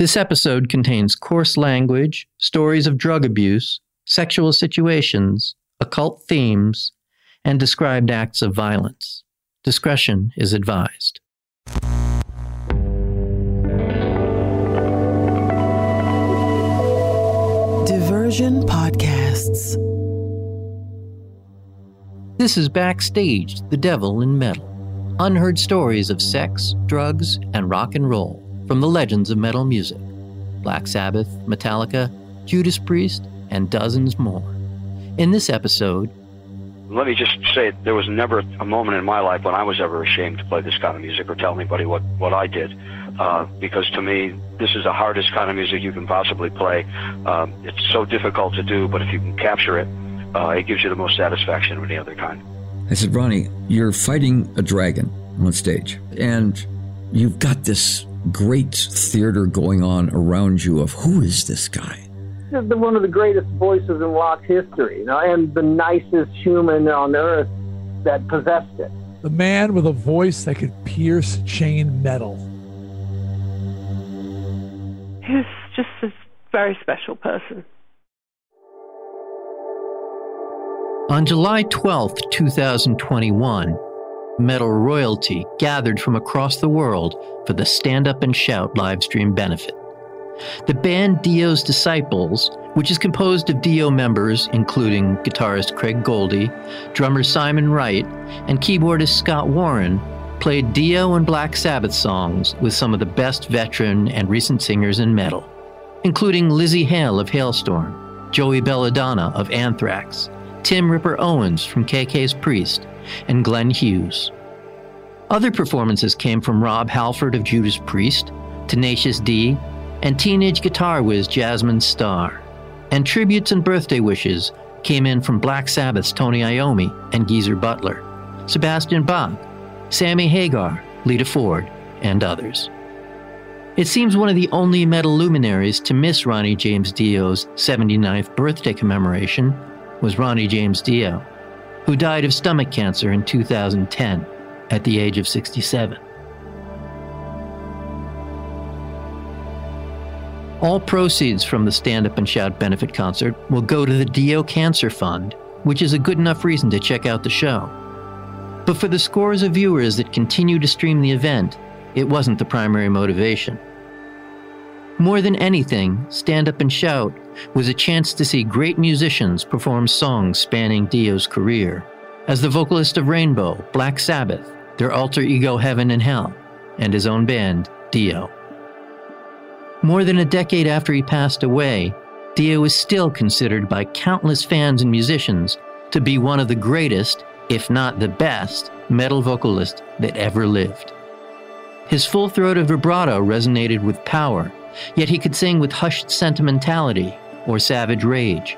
This episode contains coarse language, stories of drug abuse, sexual situations, occult themes, and described acts of violence. Discretion is advised. Diversion Podcasts. This is Backstage, The Devil in Metal. Unheard stories of sex, drugs, and rock and roll from the legends of metal music Black Sabbath, Metallica, Judas Priest, and dozens more. In this episode, let me just say there was never a moment in my life when I was ever ashamed to play this kind of music or tell anybody what, what I did. Uh, because to me, this is the hardest kind of music you can possibly play. Um, it's so difficult to do, but if you can capture it, uh, it gives you the most satisfaction of any other kind. I said, Ronnie, you're fighting a dragon on stage, and you've got this great theater going on around you of who is this guy? One of the greatest voices in rock history, you know, and the nicest human on earth that possessed it. The man with a voice that could pierce chain metal. He's just a very special person. On July 12, 2021, metal royalty gathered from across the world for the Stand Up and Shout livestream benefit. The band Dio's Disciples, which is composed of Dio members including guitarist Craig Goldy, drummer Simon Wright, and keyboardist Scott Warren, played Dio and Black Sabbath songs with some of the best veteran and recent singers in metal, including Lzzy Hale of Halestorm, Joey Belladonna of Anthrax, Tim Ripper Owens from KK's Priest, and Glenn Hughes. Other performances came from Rob Halford of Judas Priest, Tenacious D, and teenage guitar whiz Jasmine Star. And tributes and birthday wishes came in from Black Sabbath's Tony Iommi and Geezer Butler, Sebastian Bach, Sammy Hagar, Lita Ford, and others. It seems one of the only metal luminaries to miss Ronnie James Dio's 79th birthday commemoration was Ronnie James Dio, who died of stomach cancer in 2010 at the age of 67. All proceeds from the Stand Up and Shout benefit concert will go to the Dio Cancer Fund, which is a good enough reason to check out the show. But for the scores of viewers that continue to stream the event, it wasn't the primary motivation. More than anything, Stand Up and Shout was a chance to see great musicians perform songs spanning Dio's career. As the vocalist of Rainbow, Black Sabbath, their alter ego Heaven and Hell, and his own band, Dio. More than a decade after he passed away, Dio is still considered by countless fans and musicians to be one of the greatest, if not the best, metal vocalist that ever lived. His full throated vibrato resonated with power Yet he could sing with hushed sentimentality or savage rage.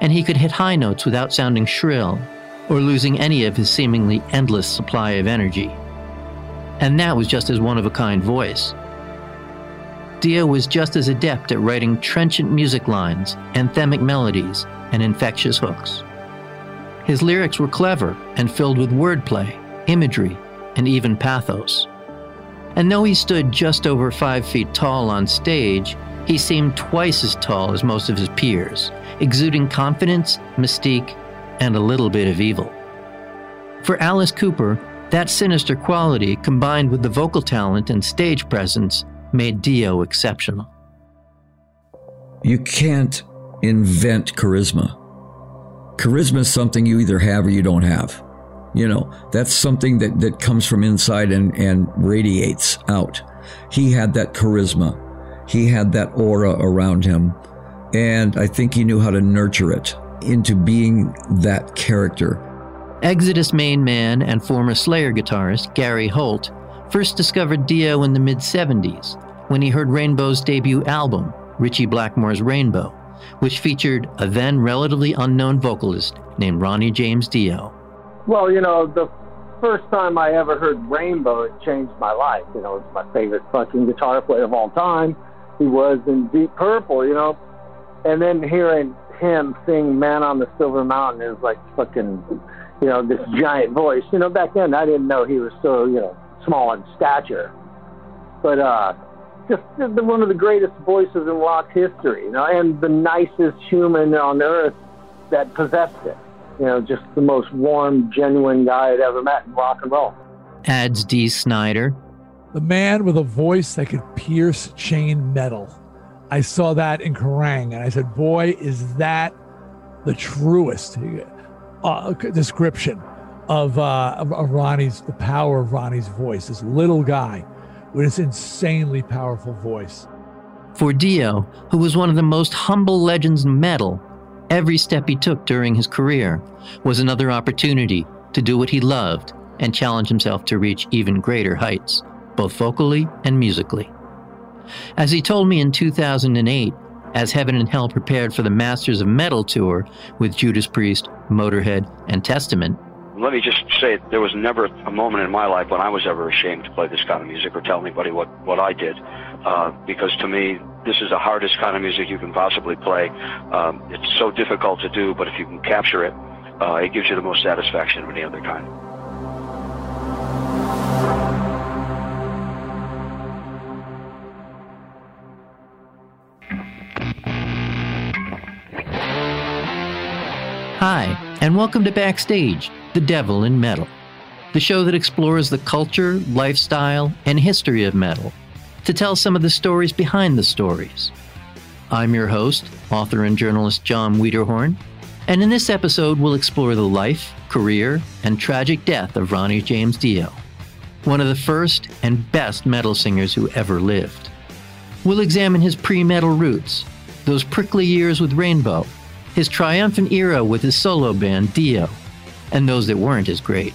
And he could hit high notes without sounding shrill or losing any of his seemingly endless supply of energy. And that was just his one of a kind voice. Dio was just as adept at writing trenchant music lines, anthemic melodies, and infectious hooks. His lyrics were clever and filled with wordplay, imagery, and even pathos. And though he stood just over five feet tall on stage, he seemed twice as tall as most of his peers, exuding confidence, mystique, and a little bit of evil. For Alice Cooper, that sinister quality, combined with the vocal talent and stage presence, made Dio exceptional. You can't invent charisma. Charisma is something you either have or you don't have. You know, that's something that, that comes from inside and, and radiates out. He had that charisma. He had that aura around him. And I think he knew how to nurture it into being that character. Exodus main man and former Slayer guitarist Gary Holt first discovered Dio in the mid 70s when he heard Rainbow's debut album, Ritchie Blackmore's Rainbow, which featured a then relatively unknown vocalist named Ronnie James Dio. Well, you know, the first time I ever heard Rainbow, it changed my life. You know, it's my favorite fucking guitar player of all time. He was in Deep Purple, you know. And then hearing him sing Man on the Silver Mountain is like fucking, you know, this giant voice. You know, back then I didn't know he was so, you know, small in stature. But uh, just one of the greatest voices in rock history, you know, and the nicest human on earth that possessed it. You know, just the most warm, genuine guy I'd ever met in rock and roll. Adds Dee Snider. The man with a voice that could pierce chain metal. I saw that in Kerrang, and I said, "Boy, is that the truest uh, description of, uh, of, of Ronnie's the power of Ronnie's voice. This little guy with his insanely powerful voice." For Dio, who was one of the most humble legends in metal, every step he took during his career was another opportunity to do what he loved and challenge himself to reach even greater heights, both vocally and musically. As he told me in 2008, as Heaven and Hell prepared for the Masters of Metal tour with Judas Priest, Motorhead, and Testament, let me just say there was never a moment in my life when I was ever ashamed to play this kind of music or tell anybody what, what I did. Uh, because to me, this is the hardest kind of music you can possibly play. Um, it's so difficult to do, but if you can capture it, uh, it gives you the most satisfaction of any other kind. Hi, and welcome to Backstage, The Devil in Metal, the show that explores the culture, lifestyle, and history of metal to tell some of the stories behind the stories. I'm your host, author and journalist Jon Wiederhorn, and in this episode, we'll explore the life, career, and tragic death of Ronnie James Dio, one of the first and best metal singers who ever lived. We'll examine his pre metal roots, those prickly years with Rainbow, his triumphant era with his solo band Dio, and those that weren't as great.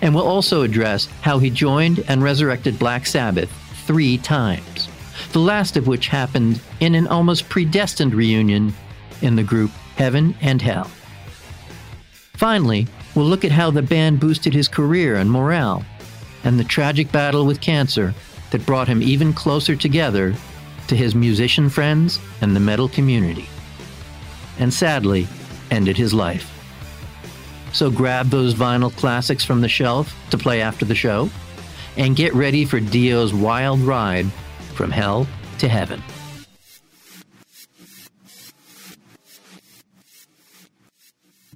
And we'll also address how he joined and resurrected Black Sabbath three times, the last of which happened in an almost predestined reunion in the group Heaven and Hell. Finally, we'll look at how the band boosted his career and morale, and the tragic battle with cancer that brought him even closer together to his musician friends and the metal community and sadly ended his life. So grab those vinyl classics from the shelf to play after the show and get ready for Dio's wild ride from hell to heaven.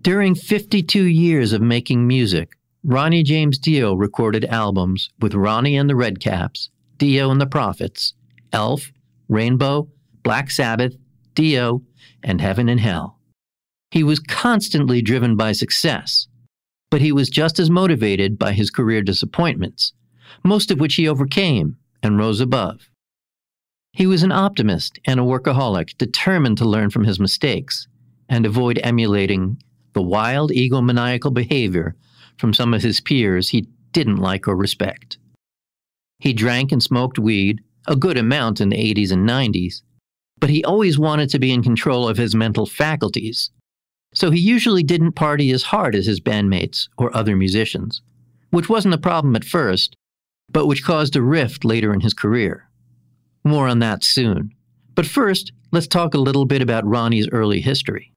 During 52 years of making music, Ronnie James Dio recorded albums with Ronnie and the Redcaps, Dio and the Prophets, Elf, Rainbow, Black Sabbath, Dio, and heaven and hell. He was constantly driven by success, but he was just as motivated by his career disappointments, most of which he overcame and rose above. He was an optimist and a workaholic, determined to learn from his mistakes and avoid emulating the wild egomaniacal behavior from some of his peers he didn't like or respect. He drank and smoked weed, a good amount in the 80s and 90s, but he always wanted to be in control of his mental faculties. So he usually didn't party as hard as his bandmates or other musicians, which wasn't a problem at first, but which caused a rift later in his career. More on that soon. But first, let's talk a little bit about Ronnie's early history.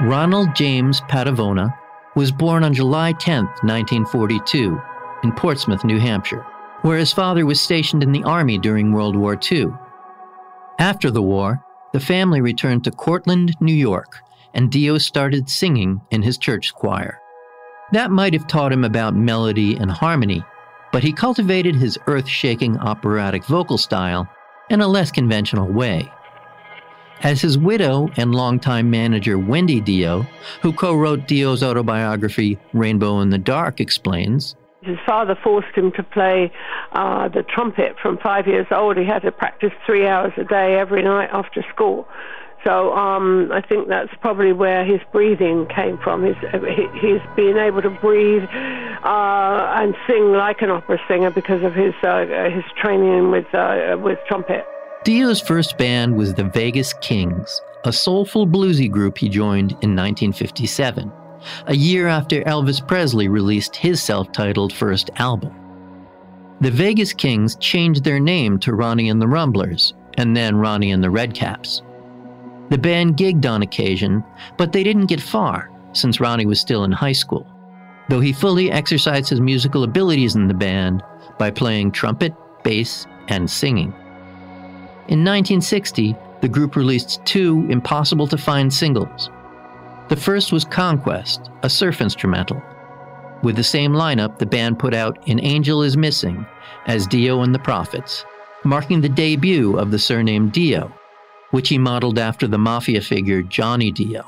Ronald James Padavona was born on July 10, 1942, in Portsmouth, New Hampshire, where his father was stationed in the Army during World War II. After the war, the family returned to Cortland, New York, and Dio started singing in his church choir. That might have taught him about melody and harmony, but he cultivated his earth shaking operatic vocal style in a less conventional way. As his widow and longtime manager Wendy Dio, who co wrote Dio's autobiography Rainbow in the Dark, explains, his father forced him to play uh, the trumpet from five years old. He had to practice three hours a day every night after school. So um, I think that's probably where his breathing came from. His, he's being able to breathe uh, and sing like an opera singer because of his uh, his training with uh, with trumpet. Dio's first band was the Vegas Kings, a soulful bluesy group he joined in 1957 a year after Elvis Presley released his self titled first album. The Vegas Kings changed their name to Ronnie and the Rumblers, and then Ronnie and the Redcaps. The band gigged on occasion, but they didn't get far since Ronnie was still in high school. though he fully exercised his musical abilities in the band by playing trumpet, bass, and singing. In 1960, the group released two impossible to find singles. The first was Conquest, a surf instrumental. With the same lineup, the band put out An Angel is Missing as Dio and the Prophets, marking the debut of the surname Dio, which he modeled after the mafia figure Johnny Dio,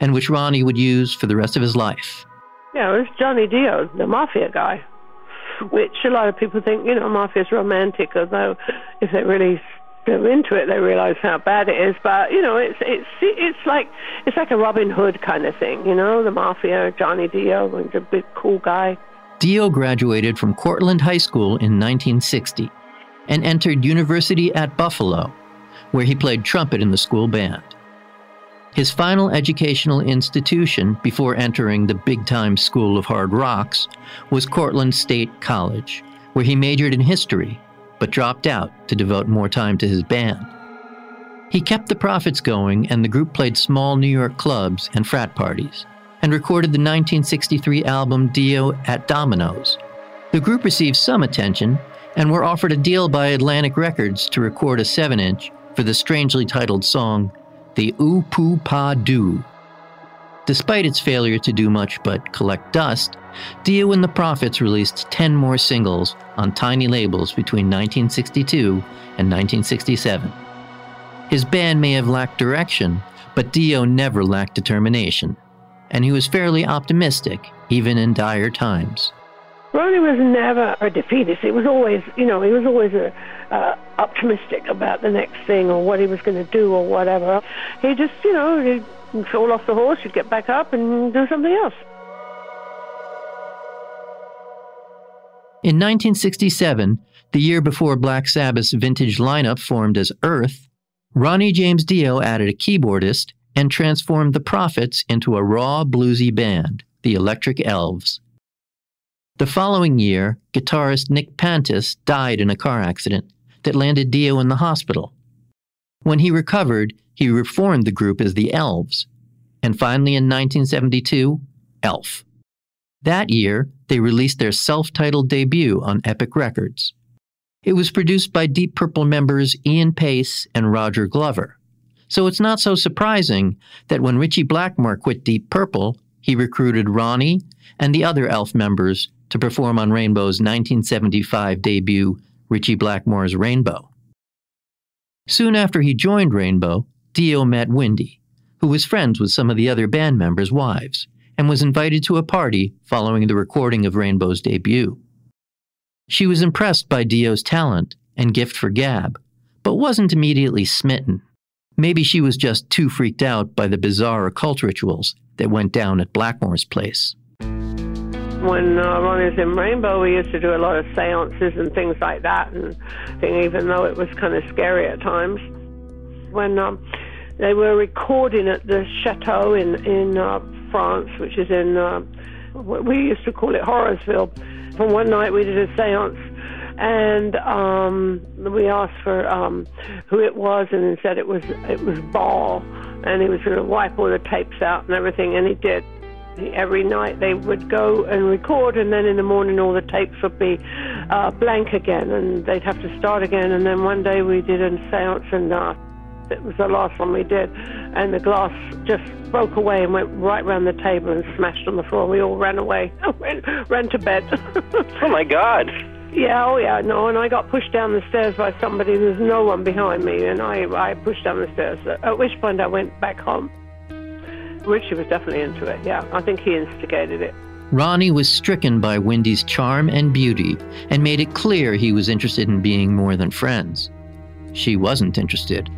and which Ronnie would use for the rest of his life. Yeah, it was Johnny Dio, the mafia guy, which a lot of people think, you know, mafia is romantic, although if they really go into it, they realize how bad it is. But you know, it's it's it's like it's like a Robin Hood kind of thing. You know, the mafia, Johnny Dio, the big cool guy. Dio graduated from Cortland High School in 1960 and entered University at Buffalo, where he played trumpet in the school band. His final educational institution before entering the big time School of Hard Rocks was Cortland State College, where he majored in history but dropped out to devote more time to his band. He kept the Prophets going, and the group played small New York clubs and frat parties, and recorded the 1963 album Dio at Domino's. The group received some attention and were offered a deal by Atlantic Records to record a 7 inch for the strangely titled song, The Oo Poo Pa Doo. Despite its failure to do much but collect dust, Dio and the Prophets released 10 more singles on tiny labels between 1962 and 1967. His band may have lacked direction, but Dio never lacked determination, and he was fairly optimistic, even in dire times. Ronnie was never a defeatist. It was always, you know, he was always a, uh, optimistic about the next thing or what he was going to do or whatever. He just, you know, he'd fall off the horse, he'd get back up and do something else. In 1967, the year before Black Sabbath's vintage lineup formed as Earth, Ronnie James Dio added a keyboardist and transformed the Prophets into a raw bluesy band, the Electric Elves. The following year, guitarist Nick Pantas died in a car accident that landed Dio in the hospital. When he recovered, he reformed the group as the Elves, and finally in 1972, Elf. That year, they released their self titled debut on Epic Records. It was produced by Deep Purple members Ian Paice and Roger Glover. So it's not so surprising that when Ritchie Blackmore quit Deep Purple, he recruited Ronnie and the other Elf members to perform on Rainbow's 1975 debut, Ritchie Blackmore's Rainbow. Soon after he joined Rainbow, Dio met Wendy, who was friends with some of the other band members' wives, and was invited to a party following the recording of Rainbow's debut. She was impressed by Dio's talent and gift for gab, but wasn't immediately smitten. Maybe she was just too freaked out by the bizarre occult rituals that went down at Blackmore's place when uh, Ronnie was in Rainbow, we used to do a lot of seances and things like that, and even though it was kind of scary at times. When um, they were recording at the chateau in in uh, France, which is in uh, we used to call it Horrorsville. And one night we did a seance, and um, we asked for um, who it was, and he said it was it was Baal, and he was going to wipe all the tapes out and everything, and he did. Every night they would go and record, and then in the morning all the tapes would be uh, blank again, and they'd have to start again. And then one day we did a seance, and uh, it was the last one we did, and the glass just broke away and went right round the table and smashed on the floor. We all ran away, ran to bed. oh my God! Yeah, oh yeah, no, and I got pushed down the stairs by somebody. There's no one behind me, and I I pushed down the stairs. At which point I went back home. Ritchie was definitely into it. Yeah, I think he instigated it. Ronnie was stricken by Wendy's charm and beauty and made it clear he was interested in being more than friends. She wasn't interested.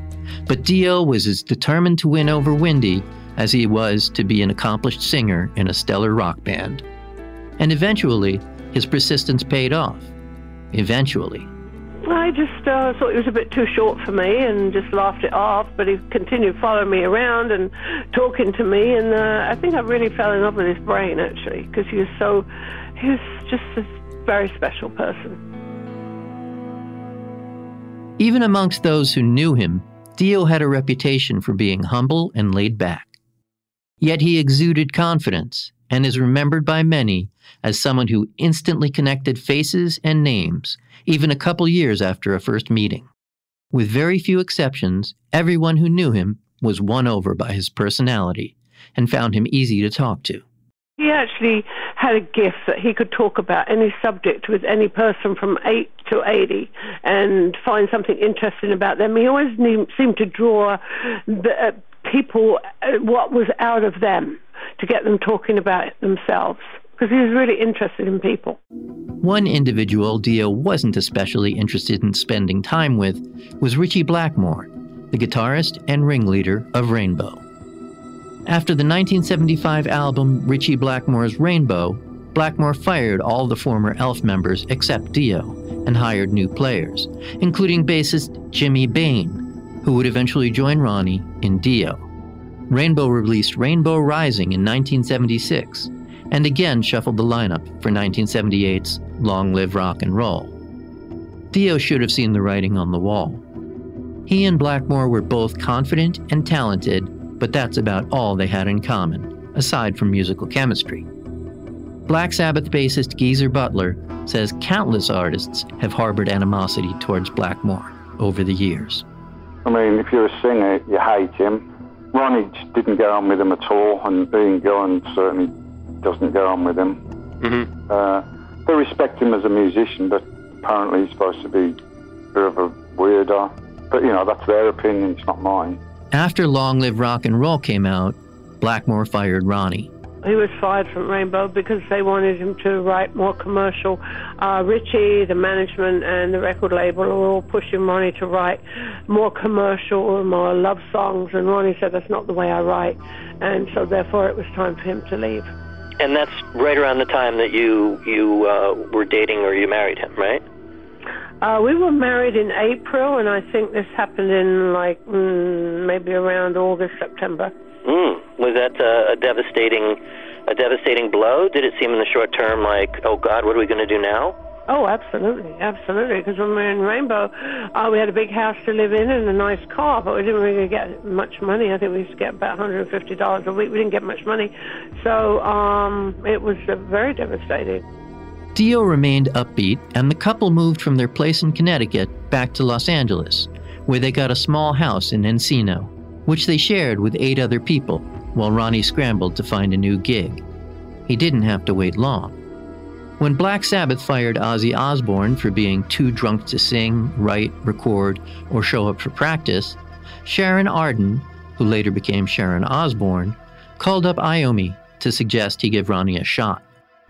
But Dio was as determined to win over Wendy as he was to be an accomplished singer in a stellar rock band. And eventually, his persistence paid off. Eventually. I just uh, thought it was a bit too short for me and just laughed it off. But he continued following me around and talking to me, and uh, I think I really fell in love with his brain actually because he was so, he was just a very special person. Even amongst those who knew him, Dio had a reputation for being humble and laid back. Yet he exuded confidence, and is remembered by many as someone who instantly connected faces and names, even a couple years after a first meeting. With very few exceptions, everyone who knew him was won over by his personality and found him easy to talk to. He actually had a gift that he could talk about any subject with any person from 8 to 80 and find something interesting about them. He always seemed to draw the, uh, people uh, what was out of them to get them talking about themselves because he was really interested in people. One individual Dio wasn't especially interested in spending time with was Ritchie Blackmore, the guitarist and ringleader of Rainbow. After the 1975 album Ritchie Blackmore's Rainbow, Blackmore fired all the former Elf members except Dio and hired new players, including bassist Jimmy Bain, who would eventually join Ronnie in Dio. Rainbow released Rainbow Rising in 1976 and again shuffled the lineup for 1978's Long Live Rock and Roll. Dio should have seen the writing on the wall. He and Blackmore were both confident and talented but that's about all they had in common, aside from musical chemistry. Black Sabbath bassist Geezer Butler says countless artists have harbored animosity towards Blackmore over the years. I mean, if you're a singer, you hate him. Ronnie didn't get on with him at all, and Ian Gillan certainly doesn't get on with him. Mm-hmm. Uh, they respect him as a musician, but apparently he's supposed to be a bit of a weirdo. But, you know, that's their opinion, it's not mine. After Long Live Rock and Roll came out, Blackmore fired Ronnie. He was fired from Rainbow because they wanted him to write more commercial. Uh, Ritchie, the management, and the record label were all pushing Ronnie to write more commercial or more love songs, and Ronnie said, That's not the way I write. And so, therefore, it was time for him to leave. And that's right around the time that you, you uh, were dating or you married him, right? Uh, we were married in April, and I think this happened in like mm, maybe around August, September. Mm. Was that uh, a devastating, a devastating blow? Did it seem in the short term like, oh God, what are we going to do now? Oh, absolutely, absolutely. Because when we were in Rainbow, uh, we had a big house to live in and a nice car, but we didn't really get much money. I think we used to get about $150 a week. We didn't get much money, so um, it was uh, very devastating. Dio remained upbeat, and the couple moved from their place in Connecticut back to Los Angeles, where they got a small house in Encino, which they shared with eight other people, while Ronnie scrambled to find a new gig. He didn't have to wait long. When Black Sabbath fired Ozzy Osbourne for being too drunk to sing, write, record, or show up for practice, Sharon Arden, who later became Sharon Osbourne, called up Iommi to suggest he give Ronnie a shot.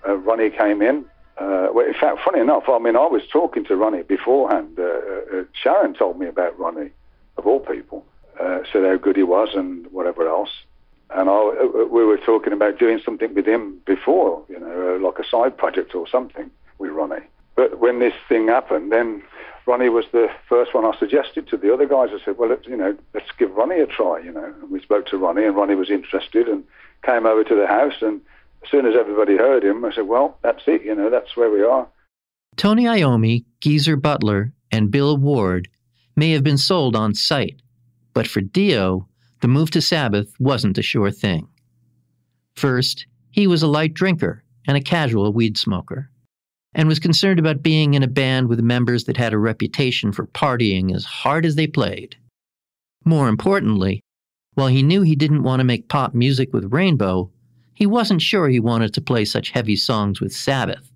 Uh, Ronnie came in, uh, well, in fact, funny enough, I mean, I was talking to Ronnie beforehand. Uh, uh, Sharon told me about Ronnie, of all people, uh, said how good he was and whatever else. And I, uh, we were talking about doing something with him before, you know, uh, like a side project or something with Ronnie. But when this thing happened, then Ronnie was the first one I suggested to the other guys. I said, well, let's, you know, let's give Ronnie a try, you know. And we spoke to Ronnie, and Ronnie was interested and came over to the house and as soon as everybody heard him, I said, well, that's it, you know, that's where we are. Tony Iommi, Geezer Butler, and Bill Ward may have been sold on sight, but for Dio, the move to Sabbath wasn't a sure thing. First, he was a light drinker and a casual weed smoker, and was concerned about being in a band with members that had a reputation for partying as hard as they played. More importantly, while he knew he didn't want to make pop music with Rainbow, he wasn't sure he wanted to play such heavy songs with Sabbath.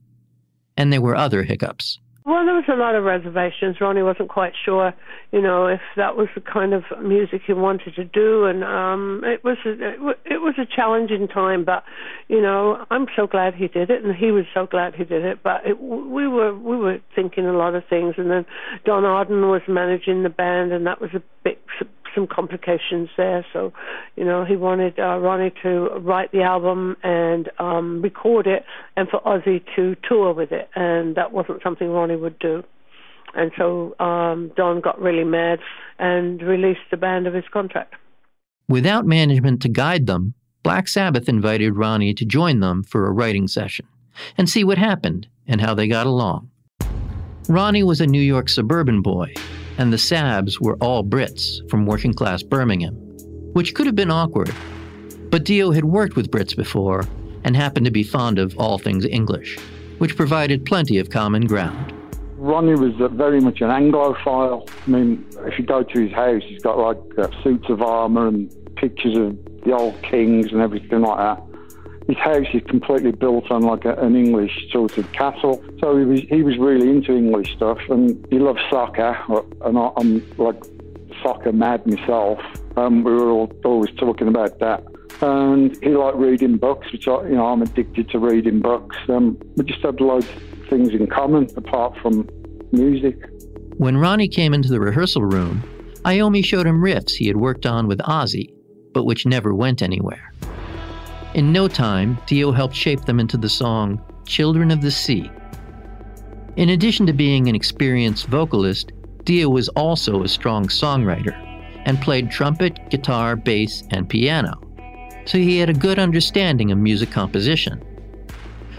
And there were other hiccups. Well, there was a lot of reservations. Ronnie wasn't quite sure, you know, if that was the kind of music he wanted to do, and um, it was a, it was a challenging time. But you know, I'm so glad he did it, and he was so glad he did it. But it, we were we were thinking a lot of things, and then Don Arden was managing the band, and that was a bit some complications there. So, you know, he wanted uh, Ronnie to write the album and um, record it, and for Ozzy to tour with it, and that wasn't something Ronnie would do. And so um, Don got really mad and released the band of his contract. Without management to guide them, Black Sabbath invited Ronnie to join them for a writing session and see what happened and how they got along. Ronnie was a New York suburban boy and the Sabs were all Brits from working class Birmingham, which could have been awkward. But Dio had worked with Brits before, and happened to be fond of all things English, which provided plenty of common ground. Ronnie was very much an Anglophile. I mean, if you go to his house, he's got like uh, suits of armour and pictures of the old kings and everything like that. His house is completely built on like a, an English sort of castle. So he was he was really into English stuff, and he loved soccer. And I, I'm like soccer mad myself. Um, we were all, always talking about that. And he liked reading books, which I, you know I'm addicted to reading books. Um, we just had loads of things in common apart from music. When Ronnie came into the rehearsal room, Iommi showed him riffs he had worked on with Ozzy, but which never went anywhere. In no time, Dio helped shape them into the song Children of the Sea. In addition to being an experienced vocalist, Dio was also a strong songwriter and played trumpet, guitar, bass, and piano, so he had a good understanding of music composition.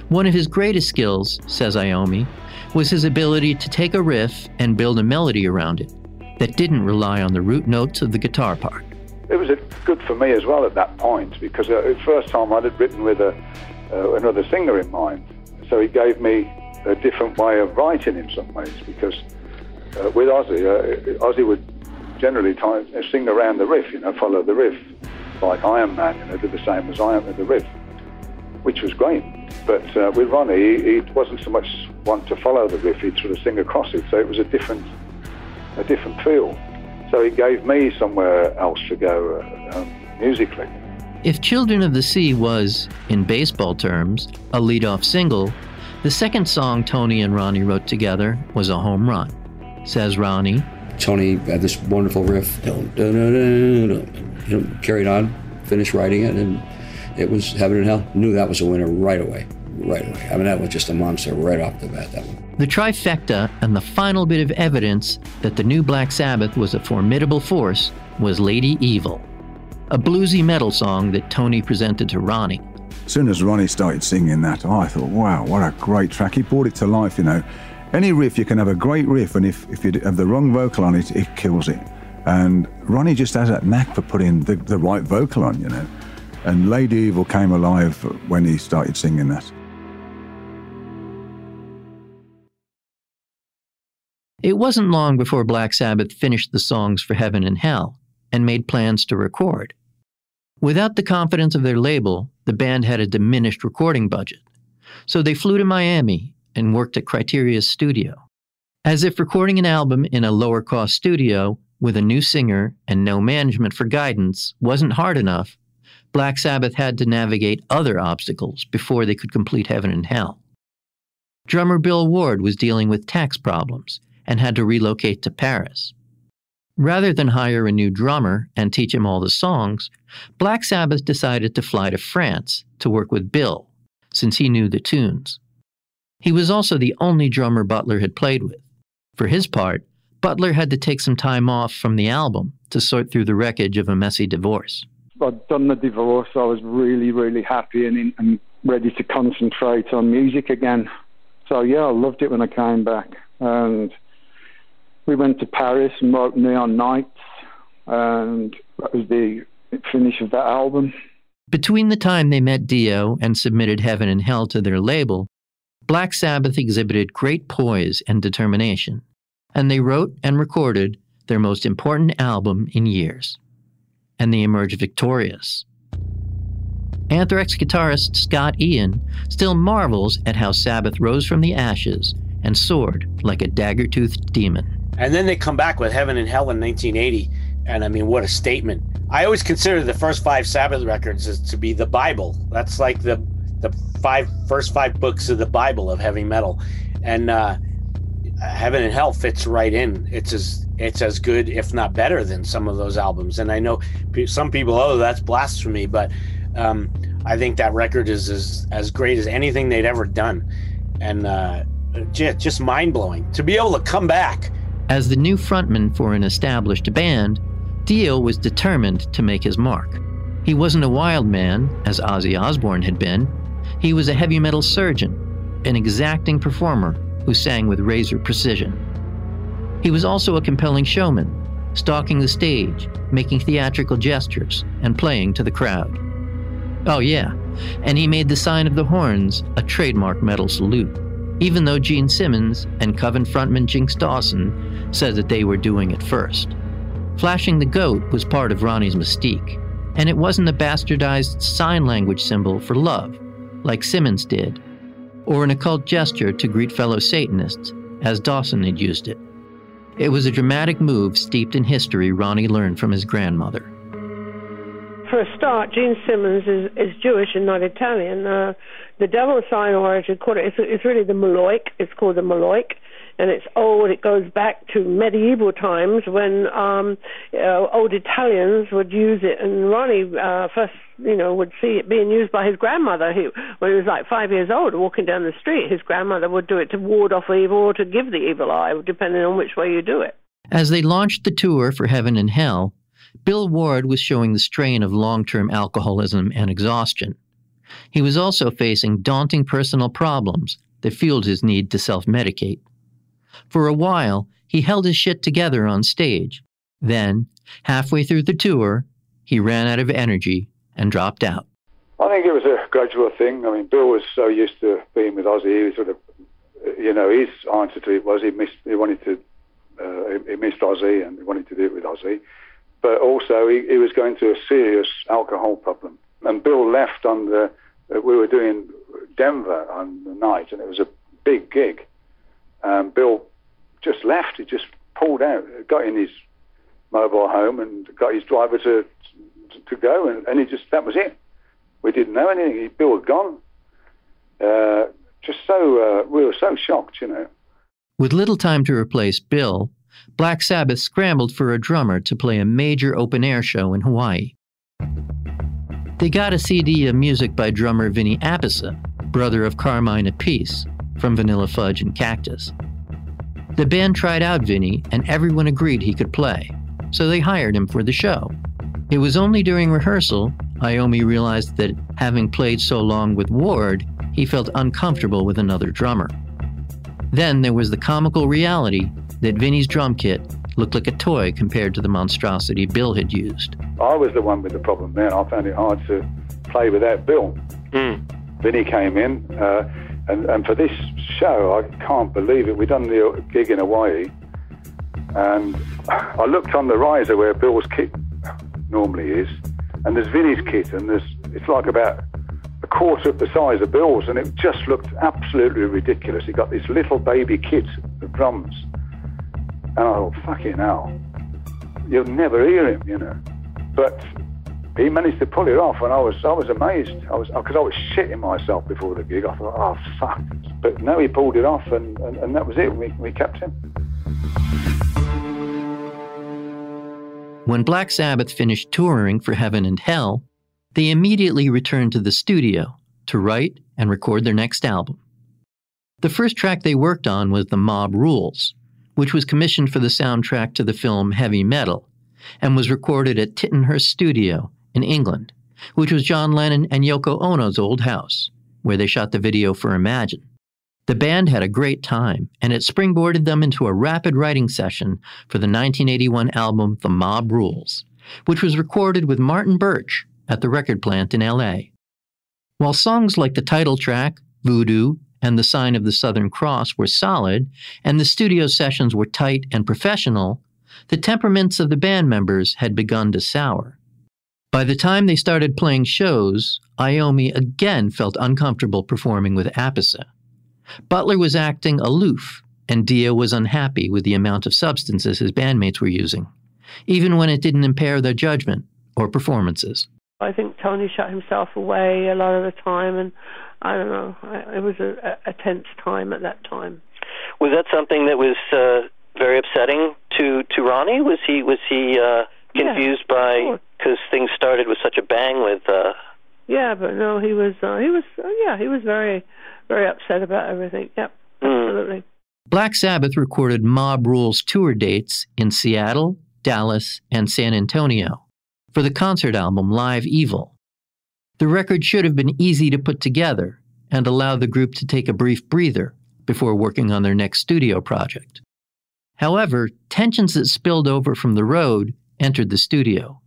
One of his greatest skills, says Iommi, was his ability to take a riff and build a melody around it that didn't rely on the root notes of the guitar part it was good for me as well at that point because uh, the first time I'd written with a, uh, another singer in mind. So he gave me a different way of writing in some ways because uh, with Ozzy, uh, Ozzy would generally uh, sing around the riff, you know, follow the riff, like Iron Man, you know, do the same as Iron Man, the riff, which was great. But uh, with Ronnie, he, he wasn't so much want to follow the riff; he'd sort of sing across it, so it was a different, a different feel. So it gave me somewhere else to go uh, um, musically. If Children of the Sea was, in baseball terms, a lead-off single, the second song Tony and Ronnie wrote together was a home run, says Ronnie. Tony had this wonderful riff, you know, carried on, finished writing it, and it was Heaven and Hell. Knew that was a winner right away, right away. I mean, that was just a monster right off the bat, that one. The trifecta and the final bit of evidence that the new Black Sabbath was a formidable force was Lady Evil, a bluesy metal song that Tony presented to Ronnie. As soon as Ronnie started singing that, I thought, wow, what a great track. He brought it to life, you know. Any riff, you can have a great riff, and if, if you have the wrong vocal on it, it kills it. And Ronnie just has that knack for putting the, the right vocal on, you know. And Lady Evil came alive when he started singing that. It wasn't long before Black Sabbath finished the songs for Heaven and Hell and made plans to record. Without the confidence of their label, the band had a diminished recording budget, so they flew to Miami and worked at Criteria's studio. As if recording an album in a lower cost studio with a new singer and no management for guidance wasn't hard enough, Black Sabbath had to navigate other obstacles before they could complete Heaven and Hell. Drummer Bill Ward was dealing with tax problems and had to relocate to Paris. Rather than hire a new drummer and teach him all the songs, Black Sabbath decided to fly to France to work with Bill, since he knew the tunes. He was also the only drummer Butler had played with. For his part, Butler had to take some time off from the album to sort through the wreckage of a messy divorce. I'd done the divorce. I was really, really happy and, and ready to concentrate on music again. So, yeah, I loved it when I came back. And we went to Paris and wrote Neon Nights, and that was the finish of that album. Between the time they met Dio and submitted Heaven and Hell to their label, Black Sabbath exhibited great poise and determination, and they wrote and recorded their most important album in years. And they emerged victorious. Anthrax guitarist Scott Ian still marvels at how Sabbath rose from the ashes and soared like a dagger toothed demon. And then they come back with Heaven and Hell in 1980. And I mean, what a statement. I always consider the first five Sabbath records as to be the Bible. That's like the the five first five books of the Bible of heavy metal. And uh, Heaven and Hell fits right in. It's as it's as good, if not better, than some of those albums. And I know some people, oh, that's blasphemy, but um, I think that record is as as great as anything they'd ever done, and uh, just, just mind blowing to be able to come back as the new frontman for an established band, Dio was determined to make his mark. He wasn't a wild man, as Ozzy Osbourne had been. He was a heavy metal surgeon, an exacting performer who sang with razor precision. He was also a compelling showman, stalking the stage, making theatrical gestures, and playing to the crowd. Oh, yeah, and he made the sign of the horns a trademark metal salute, even though Gene Simmons and Coven frontman Jinx Dawson said that they were doing it first. Flashing the goat was part of Ronnie's mystique, and it wasn't a bastardized sign language symbol for love, like Simmons did, or an occult gesture to greet fellow Satanists, as Dawson had used it. It was a dramatic move steeped in history Ronnie learned from his grandmother. For a start, Gene Simmons is, is Jewish and not Italian. Uh, the devil sign, or as it, it's, it's really the Moloik. It's called the Moloik and it's old. It goes back to medieval times when um, uh, old Italians would use it, and Ronnie uh, first, you know, would see it being used by his grandmother. He, when he was like five years old, walking down the street, his grandmother would do it to ward off evil or to give the evil eye, depending on which way you do it. As they launched the tour for Heaven and Hell, Bill Ward was showing the strain of long term alcoholism and exhaustion. He was also facing daunting personal problems that fueled his need to self medicate. For a while, he held his shit together on stage. Then, halfway through the tour, he ran out of energy and dropped out. I think it was a gradual thing. I mean, Bill was so used to being with Ozzy, he was sort of, you know, his answer to it was he missed, he wanted to, uh, he missed Ozzy and he wanted to do it with Ozzy. But also, he, he was going through a serious alcohol problem. And Bill left on the, uh, we were doing Denver on the night, and it was a big gig. Um, Bill just left. He just pulled out, got in his mobile home, and got his driver to to go, and, and he just that was it. We didn't know anything. Bill had gone. Uh, just so uh, we were so shocked, you know. With little time to replace Bill, Black Sabbath scrambled for a drummer to play a major open air show in Hawaii. They got a CD of music by drummer Vinny Appice, brother of Carmine Appice, from Vanilla Fudge and Cactus. The band tried out Vinny, and everyone agreed he could play, so they hired him for the show. It was only during rehearsal Iommi realized that, having played so long with Ward, he felt uncomfortable with another drummer. Then there was the comical reality that Vinny's drum kit looked like a toy compared to the monstrosity Bill had used. I was the one with the problem then. I found it hard to play without Bill. Mm. Vinny came in. Uh, and, and for this show, I can't believe it. We'd done the gig in Hawaii, and I looked on the riser where Bill's kit normally is, and there's Vinny's kit, and there's it's like about a quarter of the size of Bill's, and it just looked absolutely ridiculous. He got this little baby kit of drums, and I thought, fucking hell, you'll never hear him, you know. But he managed to pull it off, and I was I was amazed. I was because I was shitting myself before the gig. I thought, oh fuck! But no, he pulled it off, and, and, and that was it. We we kept him. When Black Sabbath finished touring for Heaven and Hell, they immediately returned to the studio to write and record their next album. The first track they worked on was The Mob Rules, which was commissioned for the soundtrack to the film Heavy Metal and was recorded at Tittenhurst Studio in England, which was John Lennon and Yoko Ono's old house, where they shot the video for Imagine. The band had a great time, and it springboarded them into a rapid writing session for the 1981 album The Mob Rules, which was recorded with Martin Birch at the record plant in LA. While songs like the title track, Voodoo, and The Sign of the Southern Cross were solid, and the studio sessions were tight and professional, the temperaments of the band members had begun to sour. By the time they started playing shows, Iommi again felt uncomfortable performing with Appice. Butler was acting aloof, and Dio was unhappy with the amount of substances his bandmates were using, even when it didn't impair their judgment or performances. I think Tony shut himself away a lot of the time, and I don't know. It was a, a tense time at that time. Was that something that was uh, very upsetting to to Ronnie? Was he was he uh, confused yeah, by because things started with such a bang with? Uh... Yeah, but no, he was uh, he was uh, yeah he was very very upset about everything. Yep, Mm. absolutely. Black Sabbath recorded Mob Rules tour dates in Seattle, Dallas, and San Antonio for the concert album Live Evil. The record should have been easy to put together and allow the group to take a brief breather before working on their next studio project. However, tensions that spilled over from the road entered the studio.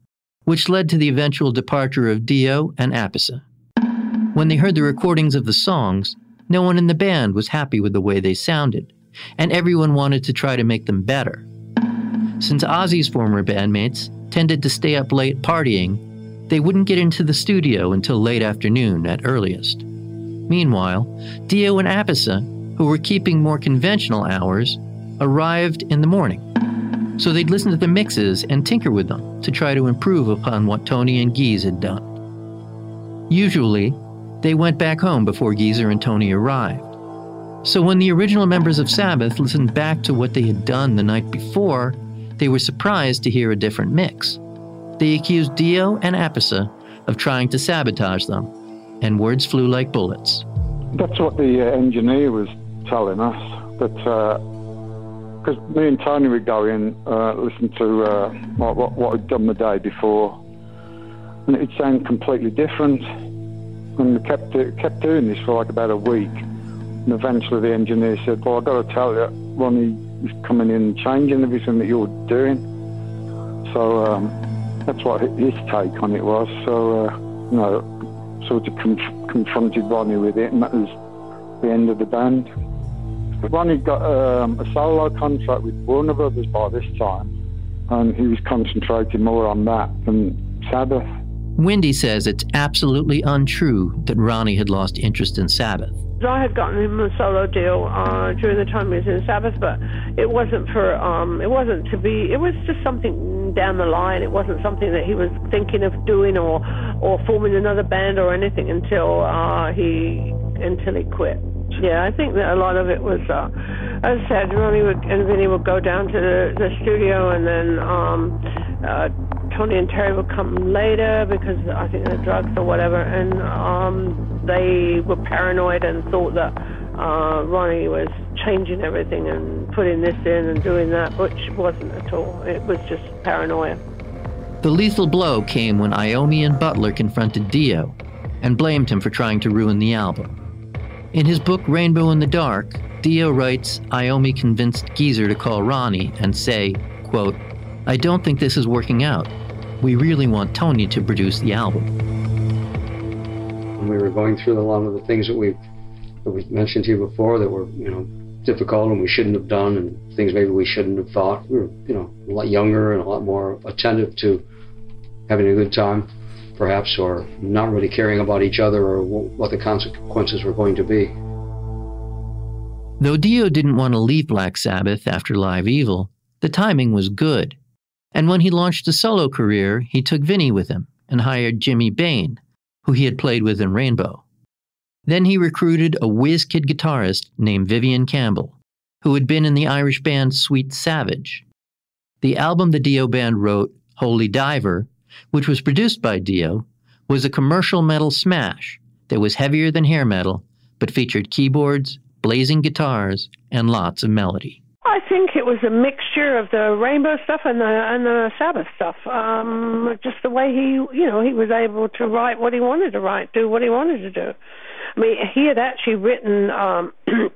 which led to the eventual departure of Dio and Appice. When they heard the recordings of the songs, no one in the band was happy with the way they sounded, and everyone wanted to try to make them better. Since Ozzy's former bandmates tended to stay up late partying, they wouldn't get into the studio until late afternoon at earliest. Meanwhile, Dio and Appice, who were keeping more conventional hours, arrived in the morning. So they'd listen to the mixes and tinker with them to try to improve upon what Tony and Geese had done. Usually, they went back home before Geezer and Tony arrived. So when the original members of Sabbath listened back to what they had done the night before, they were surprised to hear a different mix. They accused Dio and Appice of trying to sabotage them, and words flew like bullets. That's what the uh, engineer was telling us. That because uh, me and Tony would go in, uh, listen to uh, what, what, what I'd done the day before, and it'd sound completely different. And we kept kept doing this for like about a week. And eventually the engineer said, "Well, I've got to tell you, Ronnie is coming in and changing everything that you're doing." So um, that's what his take on it was. So uh, you know, sort of conf- confronted Ronnie with it, and that was the end of the band. Ronnie got um, a solo contract with Warner Brothers by this time, and he was concentrating more on that than Sabbath. Wendy says it's absolutely untrue that Ronnie had lost interest in Sabbath. I had gotten him a solo deal uh, during the time he was in Sabbath, but it wasn't for um, it wasn't to be. It was just something down the line. It wasn't something that he was thinking of doing or or forming another band or anything until uh, he until he quit. Yeah, I think that a lot of it was, uh, as I said, Ronnie would, and Vinny would go down to the, the studio, and then um, uh, Tony and Terry would come later because I think they're drugs or whatever, and um, they were paranoid and thought that uh, Ronnie was changing everything and putting this in and doing that, which wasn't at all. It was just paranoia. The lethal blow came when Iommi and Butler confronted Dio and blamed him for trying to ruin the album. In his book Rainbow in the Dark, Dio writes Iommi convinced Geezer to call Ronnie and say, quote, I don't think this is working out. We really want Tony to produce the album. When we were going through a lot of the things that we that we mentioned to you before that were, you know, difficult and we shouldn't have done and things maybe we shouldn't have thought. We were, you know, a lot younger and a lot more attentive to having a good time perhaps, or not really caring about each other or what the consequences were going to be. Though Dio didn't want to leave Black Sabbath after Live Evil, the timing was good. And when he launched a solo career, he took Vinny with him and hired Jimmy Bain, who he had played with in Rainbow. Then he recruited a whiz kid guitarist named Vivian Campbell, who had been in the Irish band Sweet Savage. The album the Dio band wrote, Holy Diver, which was produced by Dio, was a commercial metal smash that was heavier than hair metal, but featured keyboards, blazing guitars, and lots of melody. I think it was a mixture of the rainbow stuff and the and the Sabbath stuff. Um, just the way he, you know, he was able to write what he wanted to write, do what he wanted to do. I mean, he had actually written um,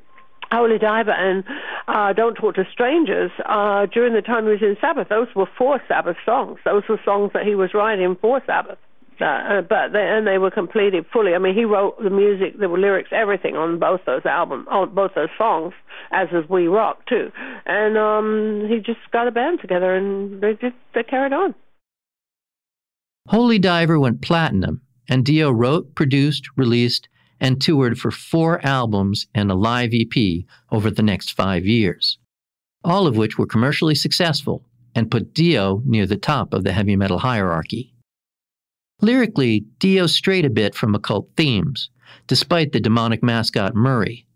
Holy Diver and uh, Don't Talk to Strangers uh, during the time he was in Sabbath. Those were four Sabbath songs. Those were songs that he was writing for Sabbath. Uh, but they, and they were completed fully. I mean, he wrote the music, the lyrics, everything on both those albums, on both those songs, as is We Rock too. And um, he just got a band together, and they just they carried on. Holy Diver went platinum, and Dio wrote, produced, released, and toured for four albums and a live EP over the next five years, all of which were commercially successful and put Dio near the top of the heavy metal hierarchy. Lyrically, Dio strayed a bit from occult themes, despite the demonic mascot Murray,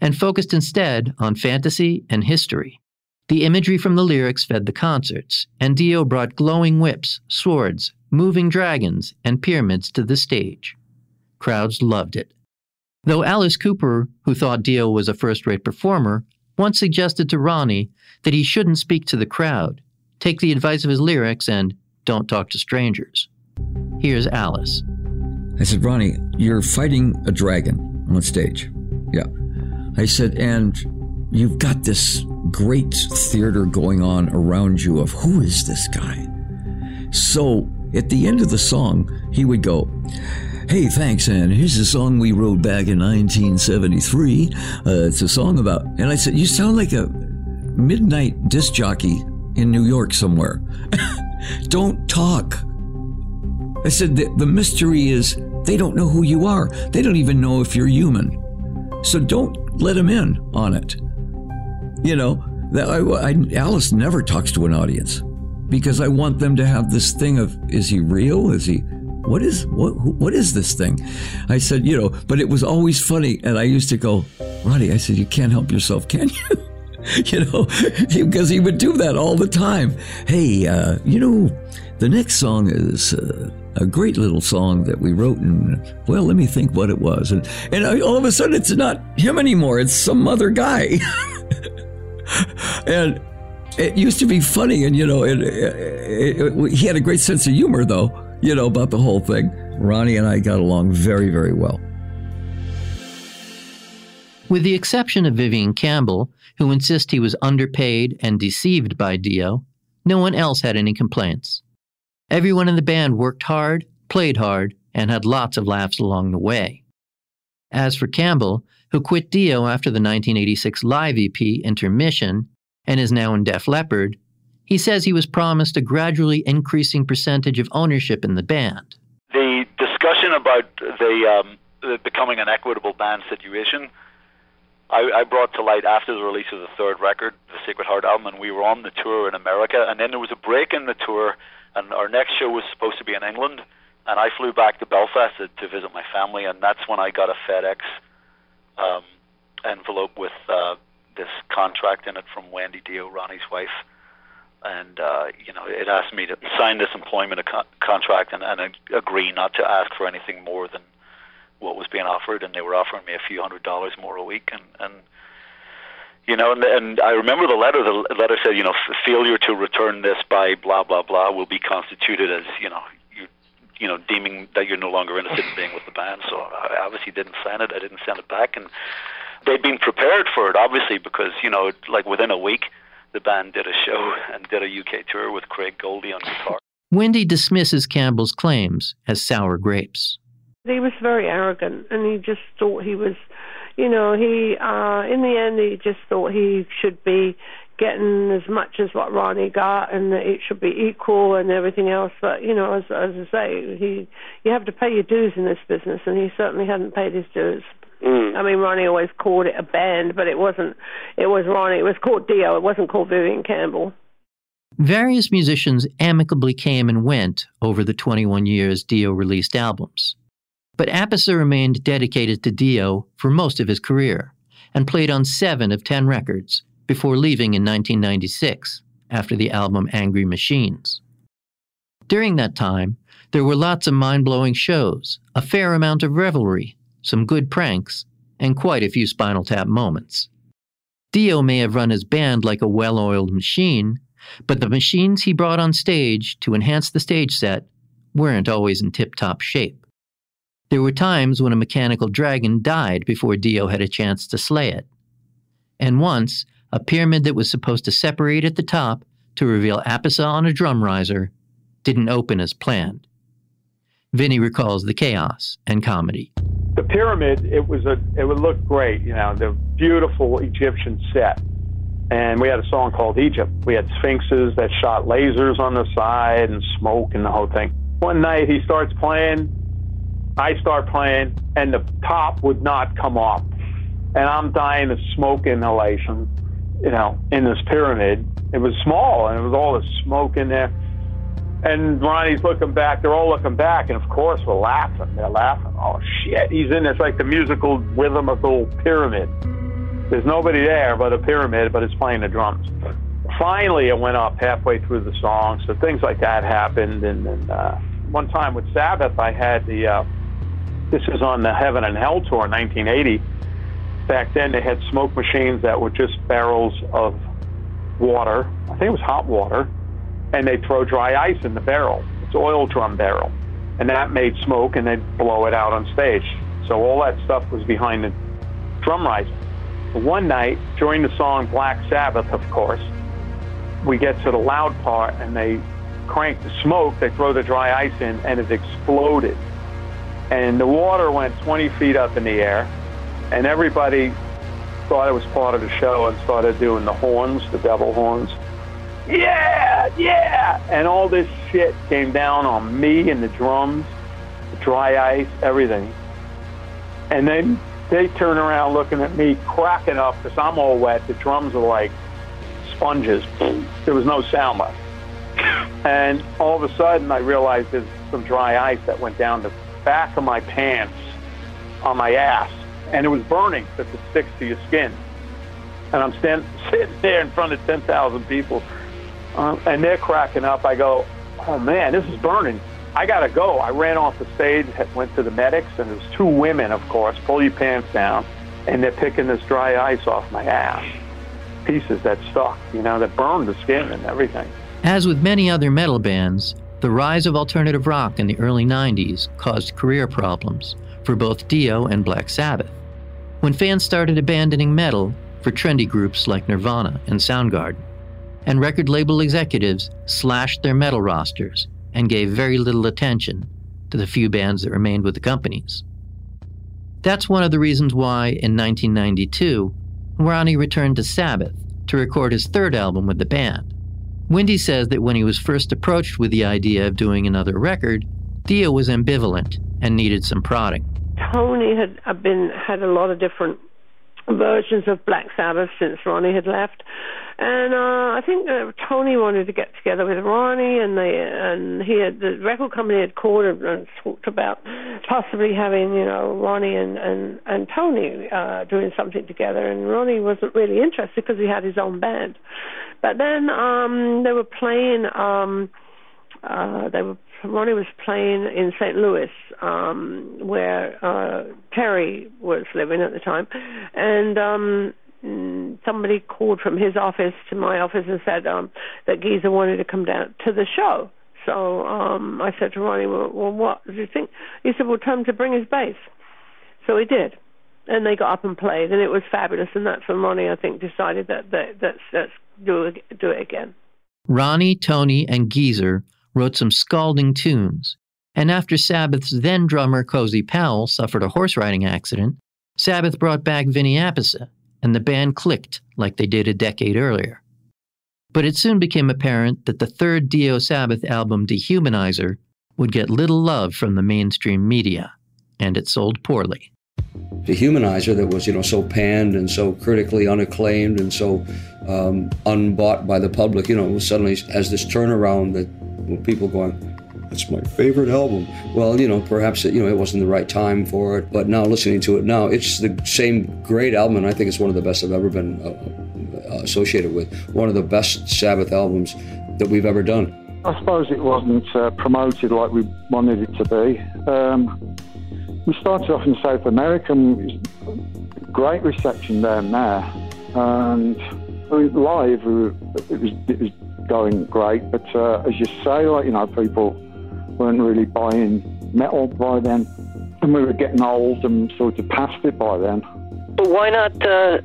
and focused instead on fantasy and history. The imagery from the lyrics fed the concerts, and Dio brought glowing whips, swords, moving dragons, and pyramids to the stage. Crowds loved it. Though Alice Cooper, who thought Dio was a first rate performer, once suggested to Ronnie that he shouldn't speak to the crowd, take the advice of his lyrics, and don't talk to strangers. Here's Alice. I said, Ronnie, you're fighting a dragon on stage. Yeah. I said, and you've got this great theater going on around you of who is this guy? So at the end of the song, he would go, Hey, thanks, and here's a song we wrote back in 1973. Uh, it's a song about, and I said, You sound like a midnight disc jockey in New York somewhere. don't talk. I said, the, the mystery is they don't know who you are. They don't even know if you're human. So don't let them in on it. You know, that I, I, Alice never talks to an audience because I want them to have this thing of, is he real? Is he, what is, what, what is this thing? I said, you know, but it was always funny. And I used to go, Ronnie, I said, you can't help yourself, can you? you know, because he would do that all the time. Hey, uh, you know, the next song is uh, a great little song that we wrote, and well, let me think what it was. And, and all of a sudden, it's not him anymore, it's some other guy. and it used to be funny, and you know, it, it, it, he had a great sense of humor, though, you know, about the whole thing. Ronnie and I got along very, very well. With the exception of Vivian Campbell, who insists he was underpaid and deceived by Dio, no one else had any complaints. Everyone in the band worked hard, played hard, and had lots of laughs along the way. As for Campbell, who quit Dio after the 1986 live EP Intermission and is now in Def Leppard, he says he was promised a gradually increasing percentage of ownership in the band. The discussion about the, um, the becoming an equitable band situation I, I brought to light after the release of the third record, the Sacred Heart album, and we were on the tour in America, and then there was a break in the tour, and our next show was supposed to be in England, and I flew back to Belfast to, to visit my family, and that's when I got a FedEx um, envelope with uh, this contract in it from Wendy Dio, Ronnie's wife, and uh, you know it asked me to sign this employment co- contract and, and agree not to ask for anything more than what was being offered, and they were offering me a few hundred dollars more a week, and and you know, and, and I remember the letter. The letter said, you know, failure to return this by blah blah blah will be constituted as you know, you you know, deeming that you're no longer interested in being with the band. So I obviously didn't sign it. I didn't send it back, and they'd been prepared for it, obviously, because you know, like within a week, the band did a show and did a UK tour with Craig Goldy on guitar. Wendy dismisses Campbell's claims as sour grapes. He was very arrogant, and he just thought he was, you know, he uh, in the end he just thought he should be getting as much as what Ronnie got, and that it should be equal and everything else. But you know, as as I say, he you have to pay your dues in this business, and he certainly hadn't paid his dues. Mm. I mean, Ronnie always called it a band, but it wasn't. It was Ronnie. It was called Dio. It wasn't called Vivian Campbell. Various musicians amicably came and went over the 21 years Dio released albums. But Appice remained dedicated to Dio for most of his career and played on seven of ten records before leaving in 1996 after the album Angry Machines. During that time, there were lots of mind blowing shows, a fair amount of revelry, some good pranks, and quite a few Spinal Tap moments. Dio may have run his band like a well oiled machine, but the machines he brought on stage to enhance the stage set weren't always in tip top shape. There were times when a mechanical dragon died before Dio had a chance to slay it. And once, a pyramid that was supposed to separate at the top to reveal Appice on a drum riser didn't open as planned. Vinny recalls the chaos and comedy. The pyramid, it was a, it would look great, you know, the beautiful Egyptian set. And we had a song called Egypt. We had sphinxes that shot lasers on the side and smoke and the whole thing. One night he starts playing, I start playing, and the top would not come off. And I'm dying of smoke inhalation, you know, in this pyramid. It was small, and it was all the smoke in there. And Ronnie's looking back. They're all looking back, and of course we're laughing. They're laughing. Oh shit! He's in this like the musical rhythmical pyramid. There's nobody there but a pyramid, but it's playing the drums. Finally, it went up halfway through the song, so things like that happened. And, and uh, one time with Sabbath, I had the uh, this is on the Heaven and Hell tour in 1980. Back then, they had smoke machines that were just barrels of water. I think it was hot water, and they'd throw dry ice in the barrel. It's oil drum barrel, and that made smoke, and they'd blow it out on stage. So all that stuff was behind the drum riser. One night during the song Black Sabbath, of course, we get to the loud part, and they crank the smoke, they throw the dry ice in, and it exploded. And the water went 20 feet up in the air, and everybody thought it was part of the show and started doing the horns, the devil horns. Yeah, yeah! And all this shit came down on me and the drums, the dry ice, everything. And then they turn around looking at me, cracking up because I'm all wet. The drums are like sponges. There was no sound left. And all of a sudden, I realized there's some dry ice that went down the back of my pants on my ass. And it was burning because it sticks to your skin. And I'm stand, sitting there in front of 10,000 people, uh, and they're cracking up. I go, oh man, this is burning. I got to go. I ran off the stage, went to the medics, and there's two women, of course, pull your pants down, and they're picking this dry ice off my ass. Pieces that stuck, you know, that burned the skin and everything. As with many other metal bands, the rise of alternative rock in the early 90s caused career problems for both Dio and Black Sabbath. When fans started abandoning metal for trendy groups like Nirvana and Soundgarden, and record label executives slashed their metal rosters and gave very little attention to the few bands that remained with the companies. That's one of the reasons why, in 1992, Ronnie returned to Sabbath to record his third album with the band. Wendy says that when he was first approached with the idea of doing another record, Dio was ambivalent and needed some prodding. Tony had uh, been had a lot of different versions of Black Sabbath since Ronnie had left, and uh, I think uh, Tony wanted to get together with Ronnie, and they and he had the record company had called and talked about possibly having you know Ronnie and and and Tony uh, doing something together, and Ronnie wasn't really interested because he had his own band, but then um, they were playing. Um, uh, they were Ronnie was playing in St. Louis, um, where uh, Terry was living at the time, and um, somebody called from his office to my office and said um, that Geezer wanted to come down to the show. So um, I said to Ronnie, well, well, what do you think? He said, well, him to bring his bass. So he did. And they got up and played, and it was fabulous. And that's when Ronnie, I think, decided that, that that's, let's do it, do it again. Ronnie, Tony, and Geezer wrote some scalding tunes, and after Sabbath's then drummer Cozy Powell suffered a horse riding accident, Sabbath brought back Vinny Appice, and the band clicked like they did a decade earlier. But it soon became apparent that the third Dio Sabbath album, Dehumanizer, would get little love from the mainstream media, and it sold poorly. Dehumanizer that was, you know, so panned and so critically unacclaimed and so um, unbought by the public, you know, suddenly has this turnaround that people going, it's my favorite album. Well, you know, perhaps it, you know it wasn't the right time for it, but now listening to it now, it's the same great album, and I think it's one of the best I've ever been uh, uh, associated with. One of the best Sabbath albums that we've ever done. I suppose it wasn't uh, promoted like we wanted it to be. Um, we started off in South America, and great reception down there, and live it was it was going great. But uh, as you say, like you know, people weren't really buying metal by then, and we were getting old and sort of past it by then. But why not uh,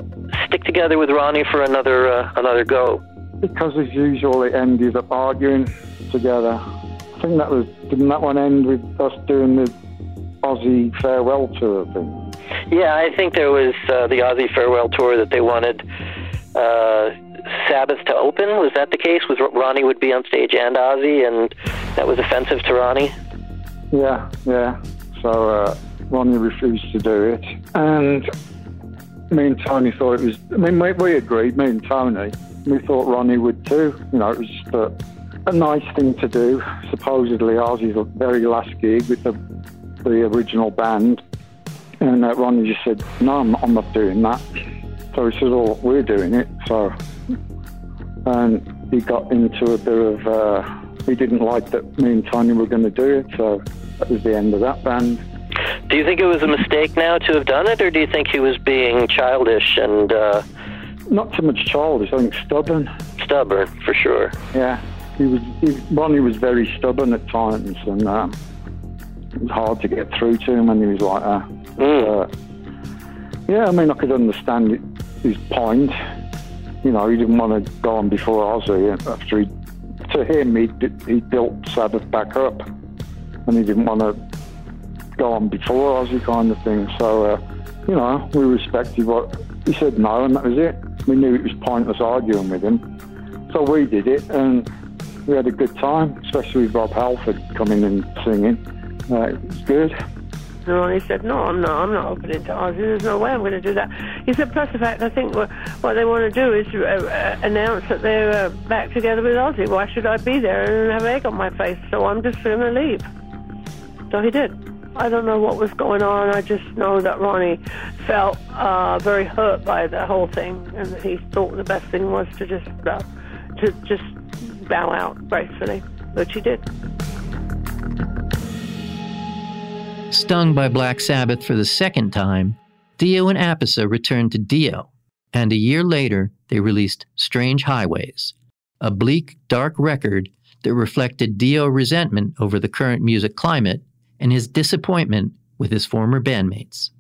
stick together with Ronnie for another uh, another go? Because as usual, it ended up arguing together. I think that was didn't that one end with us doing the Ozzy farewell tour thing? Yeah, I think there was uh, the Ozzy farewell tour that they wanted. Uh, Sabbath to open? Was that the case? Was Ronnie would be on stage and Ozzy, and that was offensive to Ronnie? Yeah, yeah. So uh, Ronnie refused to do it, and me and Tony thought it was. I mean, we, we agreed. Me and Tony, we thought Ronnie would too. You know, it was just a, a nice thing to do. Supposedly, Ozzy's very last gig with the the original band, and uh, Ronnie just said, "No, I'm, I'm not doing that." So he said, "Oh, we're doing it." So and he got into a bit of. Uh, he didn't like that me and Tony were going to do it, so that was the end of that band. Do you think it was a mistake now to have done it, or do you think he was being childish and? Uh... Not so much childish. I think stubborn. Stubborn, for sure. Yeah, he was. He, Ronnie was very stubborn at times, and um, it was hard to get through to him when he was like that. Mm. Uh, yeah, I mean, I could understand his point you know, he didn't want to go on before Ozzy after he to him, he he built Sabbath back up, and he didn't want to go on before Ozzy kind of thing. So, uh, you know, we respected what he said. No, and that was it. We knew it was pointless arguing with him, so we did it, and we had a good time, especially with Rob Halford coming and singing. Uh, it was good. And said, no, I'm not, I'm not opening to Ozzy. There's no way I'm going to do that. He said, plus the fact, I think what, what they want to do is uh, uh, announce that they're uh, back together with Ozzy. Why should I be there and have egg on my face? So I'm just going to leave. So he did. I don't know what was going on. I just know that Ronnie felt uh, very hurt by the whole thing, and that he thought the best thing was to just uh, to just bow out gracefully, which he did. Stung by Black Sabbath for the second time, Dio and Appice returned to Dio, and a year later they released Strange Highways, a bleak, dark record that reflected Dio resentment over the current music climate and his disappointment with his former bandmates.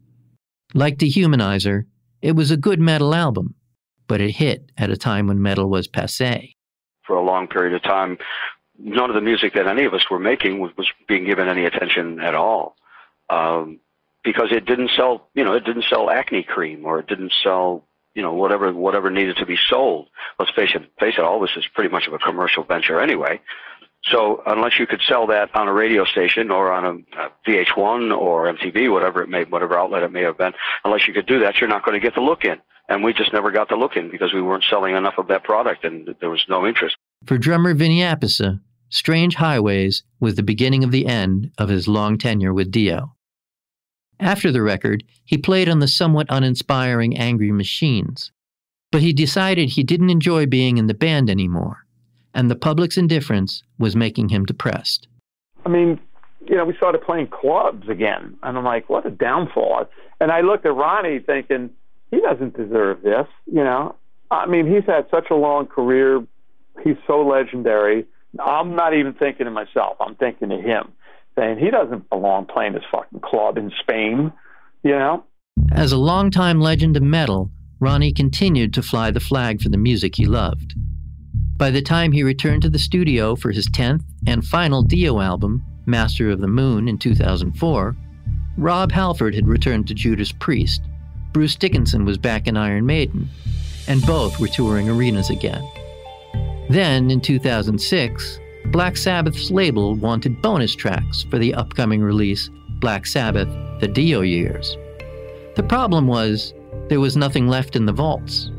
Like Dehumanizer, it was a good metal album, but it hit at a time when metal was passe. For a long period of time, none of the music that any of us were making was, was being given any attention at all um, because it didn't sell, you know, it didn't sell acne cream or it didn't sell, you know, whatever whatever needed to be sold. Let's face it, face it, all this is pretty much of a commercial venture anyway. So unless you could sell that on a radio station or on a, a VH1 or MTV, whatever it may, whatever outlet it may have been, unless you could do that, you're not going to get the look in. And we just never got the look in because we weren't selling enough of that product and there was no interest. For drummer Vinny Appice, Strange Highways was the beginning of the end of his long tenure with Dio. After the record, he played on the somewhat uninspiring Angry Machines. But he decided he didn't enjoy being in the band anymore, and the public's indifference was making him depressed. I mean, you know, we started playing clubs again, and I'm like, what a downfall. And I looked at Ronnie thinking, he doesn't deserve this, you know. I mean, he's had such a long career. He's so legendary. I'm not even thinking to myself. I'm thinking of him saying he doesn't belong playing this fucking club in Spain, you know? As a longtime legend of metal, Ronnie continued to fly the flag for the music he loved. By the time he returned to the studio for his 10th and final Dio album, Master of the Moon, in 2004, Rob Halford had returned to Judas Priest, Bruce Dickinson was back in Iron Maiden, and both were touring arenas again. Then, in 2006, Black Sabbath's label wanted bonus tracks for the upcoming release, Black Sabbath The Dio Years. The problem was, there was nothing left in the vaults.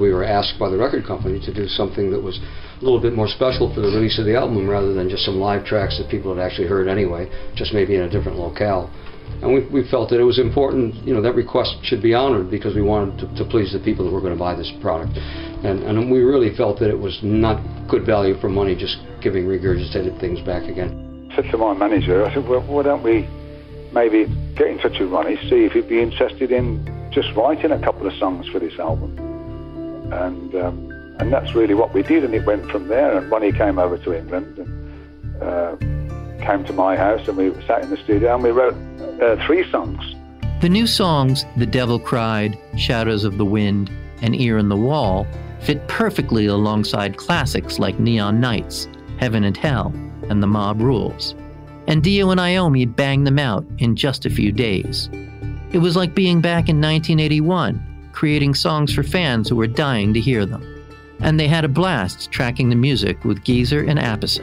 We were asked by the record company to do something that was a little bit more special for the release of the album rather than just some live tracks that people had actually heard anyway, just maybe in a different locale. And we, we felt that it was important, you know, that request should be honored because we wanted to, to please the people that were going to buy this product. And, and we really felt that it was not good value for money just giving regurgitated things back again. I said to my manager, I said, well, why don't we maybe get in touch with Ronnie, see if he'd be interested in just writing a couple of songs for this album. And um, and that's really what we did, and it went from there. And Ronnie came over to England and uh, came to my house, and we sat in the studio and we wrote uh, three songs. The new songs, The Devil Cried, Shadows of the Wind, and Ear in the Wall, fit perfectly alongside classics like Neon Nights, Heaven and Hell, and The Mob Rules. And Dio and Iommi banged them out in just a few days. It was like being back in 1981, creating songs for fans who were dying to hear them. And they had a blast tracking the music with Geezer and Appice.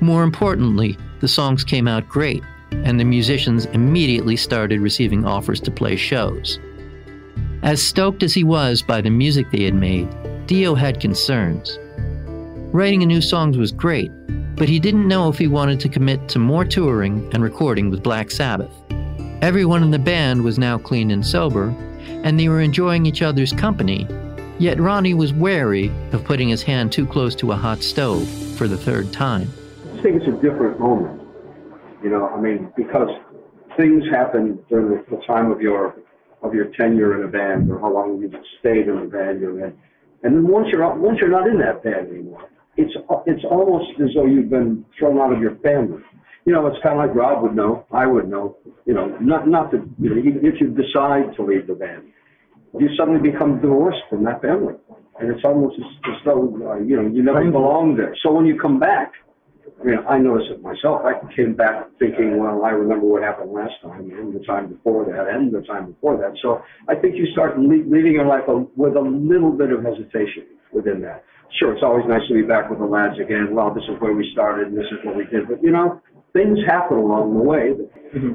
More importantly, the songs came out great, and the musicians immediately started receiving offers to play shows. As stoked as he was by the music they had made, Dio had concerns. Writing new songs was great, but he didn't know if he wanted to commit to more touring and recording with Black Sabbath. Everyone in the band was now clean and sober, and they were enjoying each other's company, yet Ronnie was wary of putting his hand too close to a hot stove for the third time. I think it's a different moment. You know, I mean, because things happen during the time of your of your tenure in a band or how long you've stayed in the band you're in, and then once you're once you're not in that band anymore, it's it's almost as though you've been thrown out of your family. You know, it's kind of like Rob would know, I would know. You know, not not that you know, if you decide to leave the band, you suddenly become divorced from that family. and it's almost as, as though uh, you know you never belonged there. So when you come back, I mean, I noticed it myself. I came back thinking, well, I remember what happened last time, and the time before that, and the time before that. So I think you start le- leading your life a, with a little bit of hesitation within that. Sure, it's always nice to be back with the lads again. Well, this is where we started, and this is what we did. But you know, things happen along the way.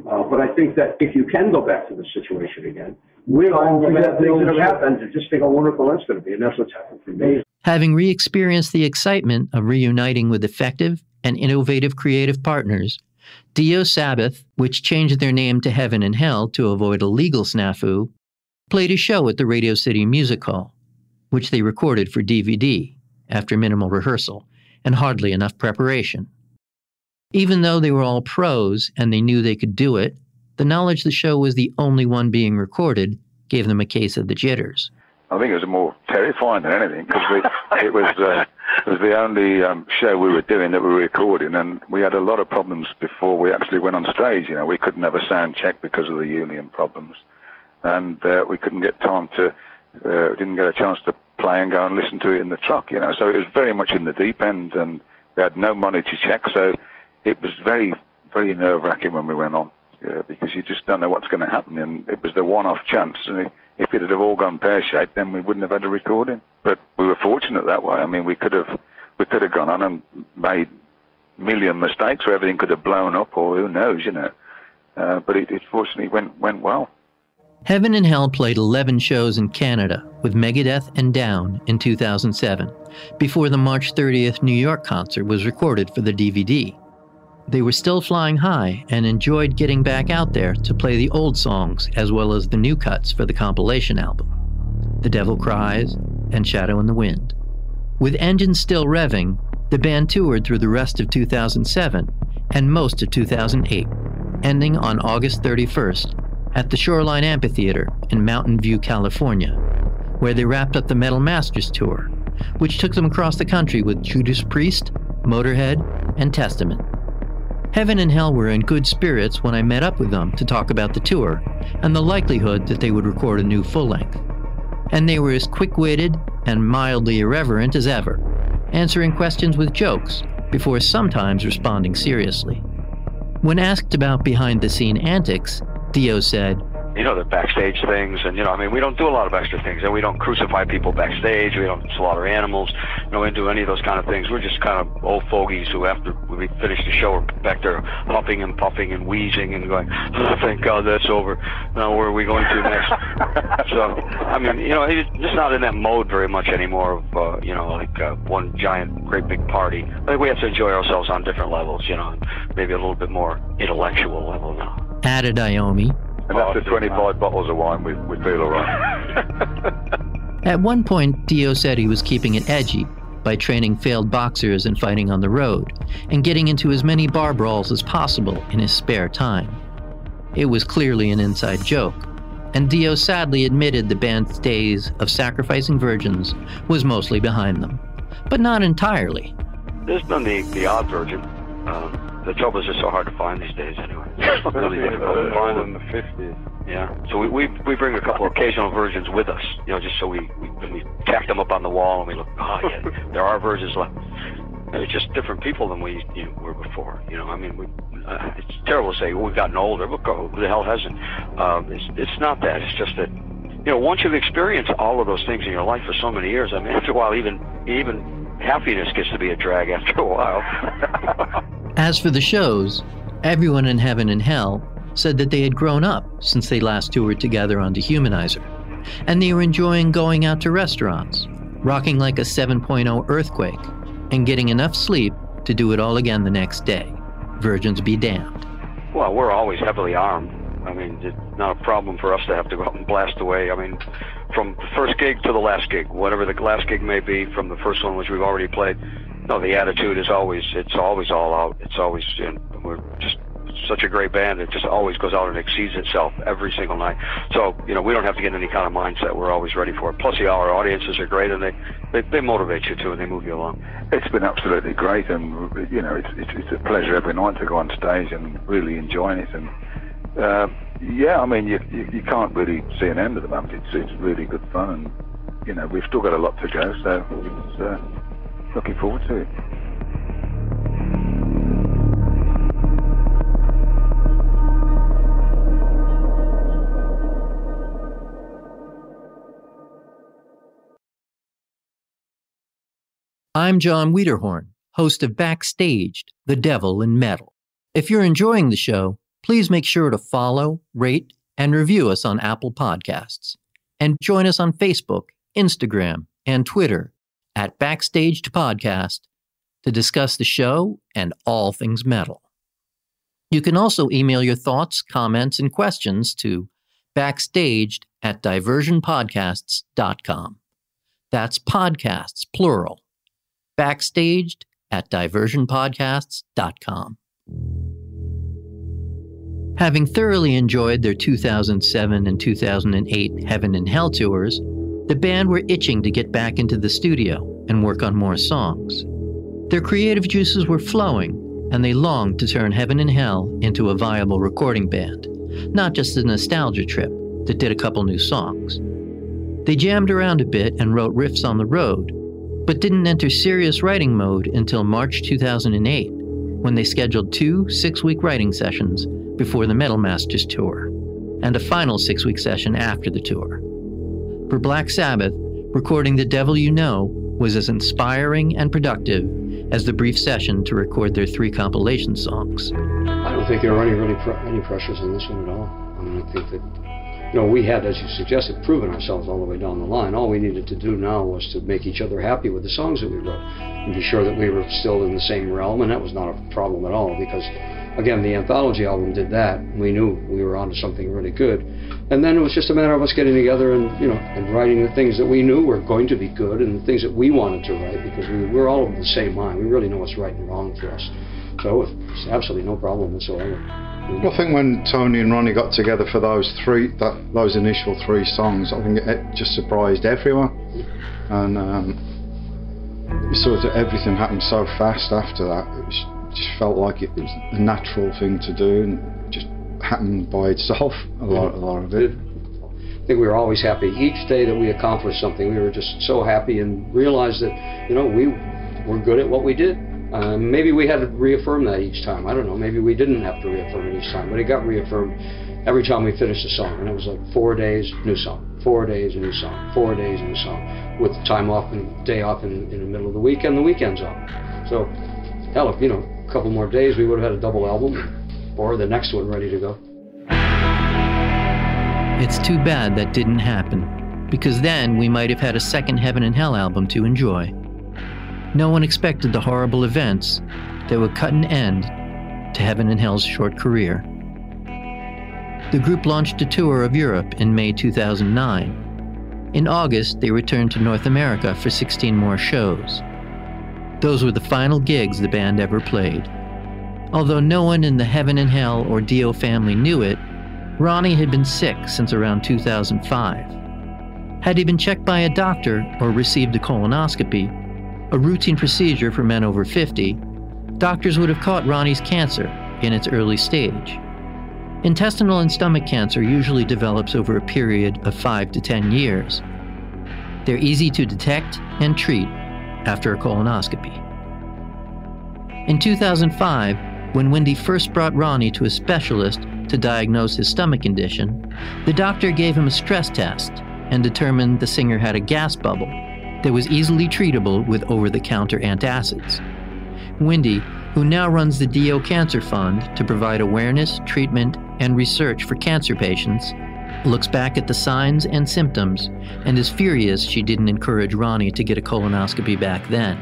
Uh, but I think that if you can go back to the situation again, with all the bad things that have happened, just think how wonderful that's going to be, and that's what's happened for me. Having re experienced the excitement of reuniting with effective and innovative creative partners, Dio Sabbath, which changed their name to Heaven and Hell to avoid a legal snafu, played a show at the Radio City Music Hall, which they recorded for DVD after minimal rehearsal and hardly enough preparation. Even though they were all pros and they knew they could do it, the knowledge the show was the only one being recorded gave them a case of the jitters. I think it was more terrifying than anything because it was uh, it was the only um, show we were doing that we were recording, and we had a lot of problems before we actually went on stage. You know, we couldn't have a sound check because of the union problems, and uh, we couldn't get time to uh, didn't get a chance to play and go and listen to it in the truck. You know, so it was very much in the deep end, and we had no money to check, so it was very very nerve wracking when we went on because you just don't know what's going to happen, and it was the one-off chance. And if it had all gone pear-shaped, then we wouldn't have had a recording. But we were fortunate that way. I mean, we could have we could have gone on and made million mistakes, or everything could have blown up, or who knows, you know. Uh, but it, it fortunately went went well. Heaven and Hell played 11 shows in Canada with Megadeth and Down in 2007, before the March 30th New York concert was recorded for the DVD. They were still flying high and enjoyed getting back out there to play the old songs as well as the new cuts for the compilation album The Devil Cries and Shadow in the Wind. With engines still revving, the band toured through the rest of 2007 and most of 2008, ending on August 31st at the Shoreline Amphitheater in Mountain View, California, where they wrapped up the Metal Masters tour, which took them across the country with Judas Priest, Motorhead, and Testament. Heaven and Hell were in good spirits when I met up with them to talk about the tour and the likelihood that they would record a new full length. And they were as quick witted and mildly irreverent as ever, answering questions with jokes before sometimes responding seriously. When asked about behind the scene antics, Dio said, you know, the backstage things, and you know, I mean, we don't do a lot of extra things, and we don't crucify people backstage. We don't slaughter animals. You know, we don't do any of those kind of things. We're just kind of old fogies who, after we finish the show, are back there huffing and puffing and wheezing and going, oh, "Thank God that's over." Now, where are we going to next? so, I mean, you know, it's just not in that mode very much anymore. Of uh, you know, like uh, one giant, great big party. I think we have to enjoy ourselves on different levels. You know, maybe a little bit more intellectual level now. Added Iommi, and after 25 bottles of wine, we, we feel all right. At one point, Dio said he was keeping it edgy by training failed boxers and fighting on the road, and getting into as many bar brawls as possible in his spare time. It was clearly an inside joke, and Dio sadly admitted the band's days of sacrificing virgins was mostly behind them, but not entirely. There's been the, the odd virgin. Um, the trouble is just so hard to find these days, anyway. really difficult to find in the 50s. Yeah. So we, we we bring a couple occasional versions with us, you know, just so we we, we tack them up on the wall and we look, oh yeah, there are versions left. It's just different people than we you know, were before. You know, I mean, we, uh, it's terrible to say well, we've gotten older, but who the hell hasn't? Um, it's it's not that. It's just that you know, once you've experienced all of those things in your life for so many years, I mean, after a while, even even happiness gets to be a drag after a while. As for the shows, everyone in heaven and hell said that they had grown up since they last toured together on Dehumanizer, and they were enjoying going out to restaurants, rocking like a 7.0 earthquake, and getting enough sleep to do it all again the next day. Virgins be damned. Well, we're always heavily armed. I mean, it's not a problem for us to have to go out and blast away. I mean, from the first gig to the last gig, whatever the last gig may be, from the first one which we've already played. No, the attitude is always it's always all out. It's always know, we're just such a great band. It just always goes out and exceeds itself every single night. So you know we don't have to get any kind of mindset. We're always ready for it. Plus, the our audiences are great and they, they they motivate you too and they move you along. It's been absolutely great, and you know it's it's, it's a pleasure every night to go on stage and really enjoying it. And uh, yeah, I mean you, you you can't really see an end of the moment. It's it's really good fun and you know, we've still got a lot to go, so it's uh, looking forward to it. I'm Jon Wiederhorn, host of Backstaged, The Devil in Metal. If you're enjoying the show, please make sure to follow, rate, and review us on Apple Podcasts. And join us on Facebook, Instagram, and Twitter at Backstaged Podcast to discuss the show and all things metal. You can also email your thoughts, comments, and questions to backstaged at diversionpodcasts.com. That's podcasts, plural. Backstaged at diversionpodcasts.com. Having thoroughly enjoyed their 2007 and 2008 Heaven and Hell tours, the band were itching to get back into the studio and work on more songs. Their creative juices were flowing, and they longed to turn Heaven and Hell into a viable recording band, not just a nostalgia trip that did a couple new songs. They jammed around a bit and wrote riffs on the road, but didn't enter serious writing mode until March 2008, when they scheduled two six week writing sessions before the Metal Masters tour, and a final six week session after the tour. For Black Sabbath, recording The Devil You Know was as inspiring and productive as the brief session to record their three compilation songs. I don't think there are any really pr- any pressures on this one at all. I mean, I think that you know we had, as you suggested, proven ourselves all the way down the line. All we needed to do now was to make each other happy with the songs that we wrote and be sure that we were still in the same realm, and that was not a problem at all because. Again, the anthology album did that. We knew we were onto something really good, and then it was just a matter of us getting together and you know and writing the things that we knew were going to be good and the things that we wanted to write because we we're all of the same mind. We really know what's right and wrong for us. So it's absolutely no problem whatsoever. I think when Tony and Ronnie got together for those three, that those initial three songs, I think it just surprised everyone, and um, sort of everything happened so fast after that. It was, just felt like it was a natural thing to do, and just happened by itself. A lot, a lot of it. I think we were always happy. Each day that we accomplished something, we were just so happy and realized that, you know, we were good at what we did. Uh, maybe we had to reaffirm that each time. I don't know. Maybe we didn't have to reaffirm it each time, but it got reaffirmed every time we finished a song. And it was like four days, new song. Four days, new song. Four days, new song. With time off and day off in, in the middle of the weekend, the weekends off. So, hell, if, you know, a couple more days, we would have had a double album or the next one ready to go. It's too bad that didn't happen, because then we might have had a second Heaven and Hell album to enjoy. No one expected the horrible events that would cut an end to Heaven and Hell's short career. The group launched a tour of Europe in May 2009. In August, they returned to North America for 16 more shows. Those were the final gigs the band ever played. Although no one in the Heaven and Hell or Dio family knew it, Ronnie had been sick since around 2005. Had he been checked by a doctor or received a colonoscopy, a routine procedure for men over 50, doctors would have caught Ronnie's cancer in its early stage. Intestinal and stomach cancer usually develops over a period of 5 to 10 years. They're easy to detect and treat after a colonoscopy. In 2005, when Wendy first brought Ronnie to a specialist to diagnose his stomach condition, the doctor gave him a stress test and determined the singer had a gas bubble that was easily treatable with over the counter antacids. Wendy, who now runs the Dio Cancer Fund to provide awareness, treatment, and research for cancer patients, looks back at the signs and symptoms and is furious she didn't encourage Ronnie to get a colonoscopy back then.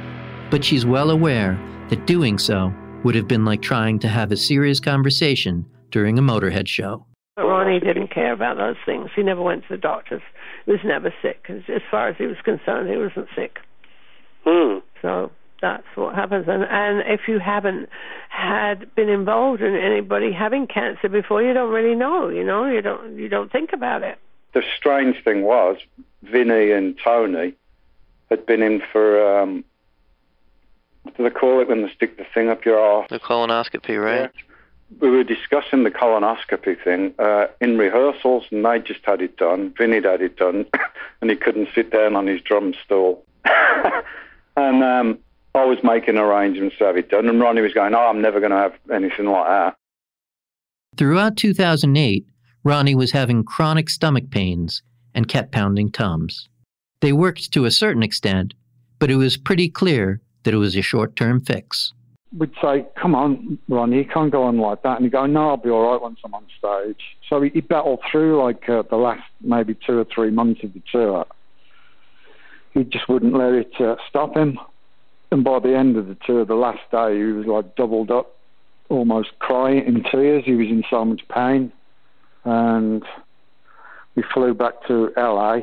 But she's well aware that doing so would have been like trying to have a serious conversation during a Motorhead show. But Ronnie didn't care about those things. He never went to the doctors. He was never sick. As far as he was concerned, he wasn't sick. Hmm. So that's what happens. And and if you haven't had been involved in anybody having cancer before, you don't really know. You know, you don't you don't think about it. The strange thing was, Vinny and Tony had been in for um, what do they call it when they stick the thing up your arse? The colonoscopy, right? We were discussing the colonoscopy thing uh, in rehearsals, and they just had it done. Vinny had it done, and he couldn't sit down on his drum stool. and um, I was making arrangements to have it done, and Ronnie was going, "Oh, I'm never going to have anything like that." Throughout 2008, Ronnie was having chronic stomach pains and kept pounding Tums. They worked to a certain extent, but it was pretty clear that it was a short term fix. We'd say, come on, Ronnie, you can't go on like that. And he'd go, no, I'll be all right once I'm on stage. So he, he battled through like uh, the last maybe two or three months of the tour. He just wouldn't let it uh, stop him. And by the end of the tour, the last day, he was like doubled up, almost crying in tears. He was in so much pain. And we flew back to LA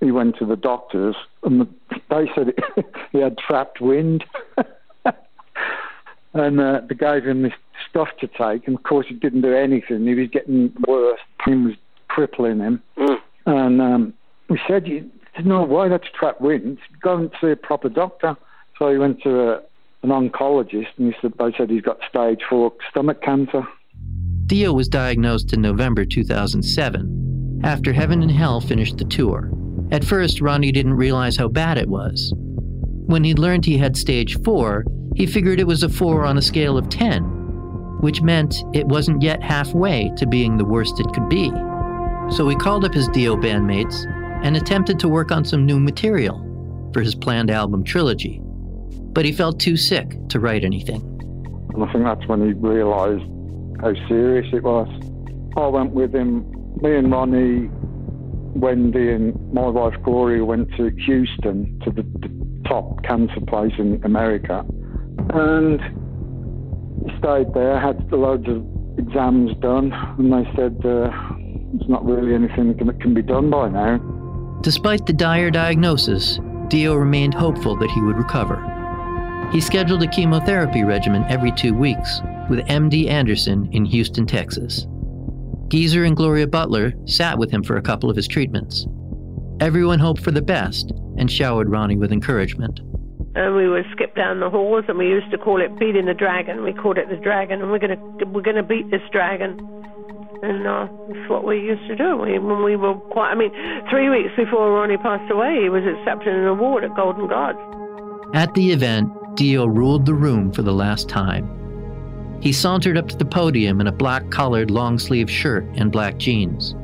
he went to the doctors, and they said he had trapped wind. and uh, they gave him this stuff to take, and of course, it didn't do anything. He was getting worse. Pain was crippling him. Mm. And um, we said, you, no, why that's trapped wind? Go and see a proper doctor. So he went to a, an oncologist, and he said, they said he's got stage four stomach cancer. Dio was diagnosed in November 2007, after Heaven and Hell finished the tour. At first, Ronnie didn't realize how bad it was. When he learned he had stage 4, he figured it was a 4 on a scale of 10, which meant it wasn't yet halfway to being the worst it could be. So he called up his Dio bandmates and attempted to work on some new material for his planned album trilogy. But he felt too sick to write anything. And I think that's when he realized how serious it was. I went with him, me and Ronnie Wendy and my wife Gloria went to Houston to the top cancer place in America, and he stayed there, had loads of exams done, and they said uh, there's not really anything that can be done by now. Despite the dire diagnosis, Dio remained hopeful that he would recover. He scheduled a chemotherapy regimen every two weeks with MD Anderson in Houston, Texas. Geezer and Gloria Butler sat with him for a couple of his treatments. Everyone hoped for the best and showered Ronnie with encouragement. And we would skip down the halls, and we used to call it beating the dragon. We called it the dragon, and we're gonna we're gonna beat this dragon. And uh, that's what we used to do. We, when we were quite, I mean, three weeks before Ronnie passed away, he was accepted an award at Golden Gods. At the event, Dio ruled the room for the last time. He sauntered up to the podium in a black collared long sleeved shirt and black jeans.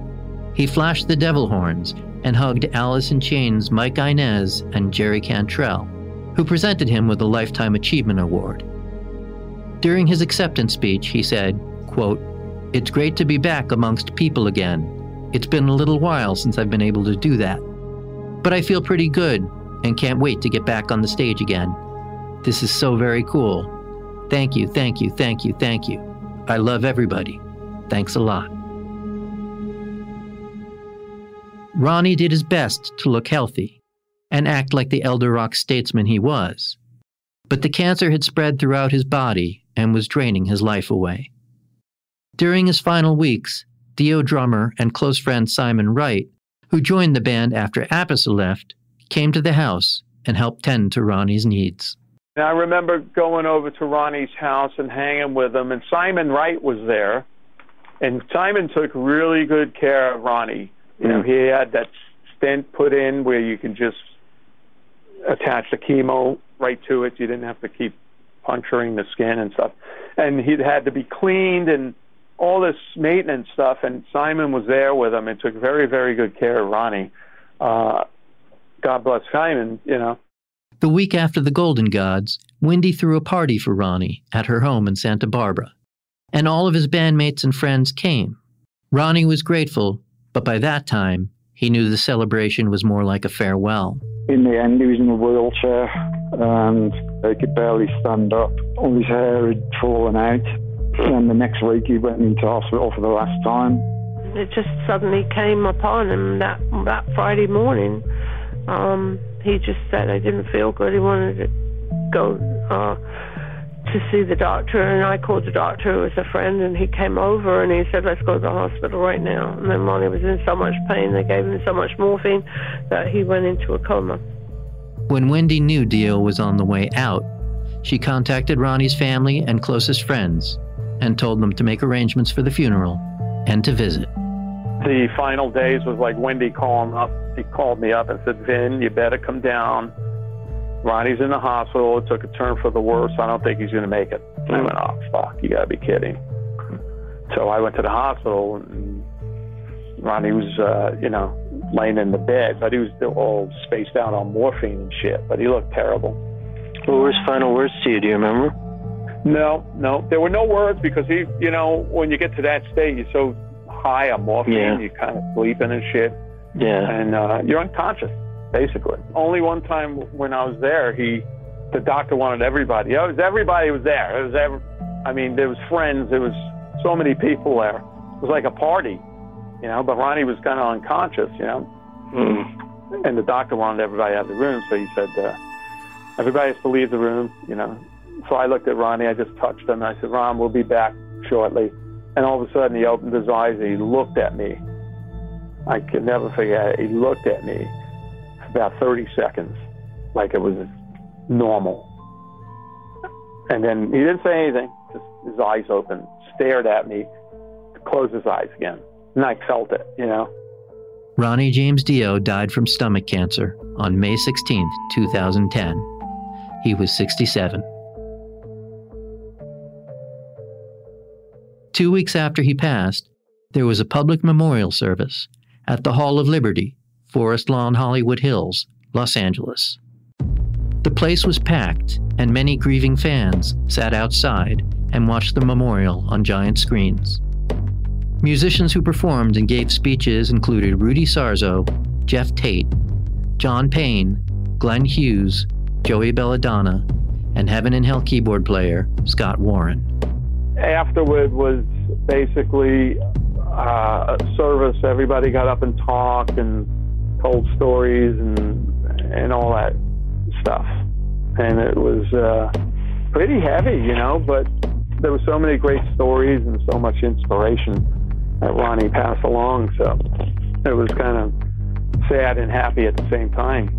He flashed the devil horns and hugged Alice in Chains' Mike Inez and Jerry Cantrell, who presented him with a Lifetime Achievement Award. During his acceptance speech, he said, quote, It's great to be back amongst people again. It's been a little while since I've been able to do that. But I feel pretty good and can't wait to get back on the stage again. This is so very cool. Thank you, thank you, thank you, thank you. I love everybody. Thanks a lot. Ronnie did his best to look healthy and act like the elder rock statesman he was. But the cancer had spread throughout his body and was draining his life away. During his final weeks, Dio drummer and close friend Simon Wright, who joined the band after Appice left, came to the house and helped tend to Ronnie's needs. And I remember going over to Ronnie's house and hanging with him, and Simon Wright was there. And Simon took really good care of Ronnie. You know, he had that stent put in where you can just attach the chemo right to it. You didn't have to keep puncturing the skin and stuff. And he had to be cleaned and all this maintenance stuff. And Simon was there with him and took very, very good care of Ronnie. Uh, God bless Simon, you know. The week after the Golden Gods, Wendy threw a party for Ronnie at her home in Santa Barbara, and all of his bandmates and friends came. Ronnie was grateful, but by that time, he knew the celebration was more like a farewell. In the end, he was in a wheelchair and he could barely stand up. All his hair had fallen out. And the next week, he went into hospital for the last time. It just suddenly came upon him that that Friday morning. Um, he just said I didn't feel good. He wanted to go uh, to see the doctor, and I called the doctor, who was a friend, and he came over and he said, "Let's go to the hospital right now." And then Ronnie was in so much pain, they gave him so much morphine that he went into a coma. When Wendy knew Dio was on the way out, she contacted Ronnie's family and closest friends and told them to make arrangements for the funeral and to visit. The final days was like Wendy calling up. He called me up and said, Vin, you better come down. Ronnie's in the hospital. It took a turn for the worse. I don't think he's going to make it. I went, oh, fuck, you got to be kidding. So I went to the hospital, and Ronnie was, uh, you know, laying in the bed, but he was all spaced out on morphine and shit, but he looked terrible. What were his final words to you? Do you remember? No, no, there were no words because he, you know, when you get to that state, you're so high on morphine, Yeah. you're kind of sleeping and shit, Yeah. and uh, you're unconscious basically. Only one time when I was there, he, the doctor wanted everybody. It was everybody was there. It was every, I mean, there was friends. There was so many people there. It was like a party, you know. But Ronnie was kind of unconscious, you know. And the doctor wanted everybody out of the room, so he said, uh, everybody has to leave the room, you know. So I looked at Ronnie. I just touched him. I said, Ron, we'll be back shortly. And all of a sudden, he opened his eyes and he looked at me. I can never forget it. He looked at me about 30 seconds, like it was normal. And then he didn't say anything, just his eyes open, stared at me, closed his eyes again. And I felt it, you know. Ronnie James Dio died from stomach cancer on May 16, 2010. He was 67. Two weeks after he passed, there was a public memorial service at the Hall of Liberty, Forest Lawn, Hollywood Hills, Los Angeles. The place was packed, and many grieving fans sat outside and watched the memorial on giant screens. Musicians who performed and gave speeches included Rudy Sarzo, Geoff Tate, John Payne, Glenn Hughes, Joey Belladonna, and Heaven and Hell keyboard player Scott Warren. afterward was basically uh, a service. Everybody got up and talked and told stories and and all that stuff. And it was uh, pretty heavy, you know. But there were so many great stories and so much inspiration that Ronnie passed along. So it was kind of sad and happy at the same time.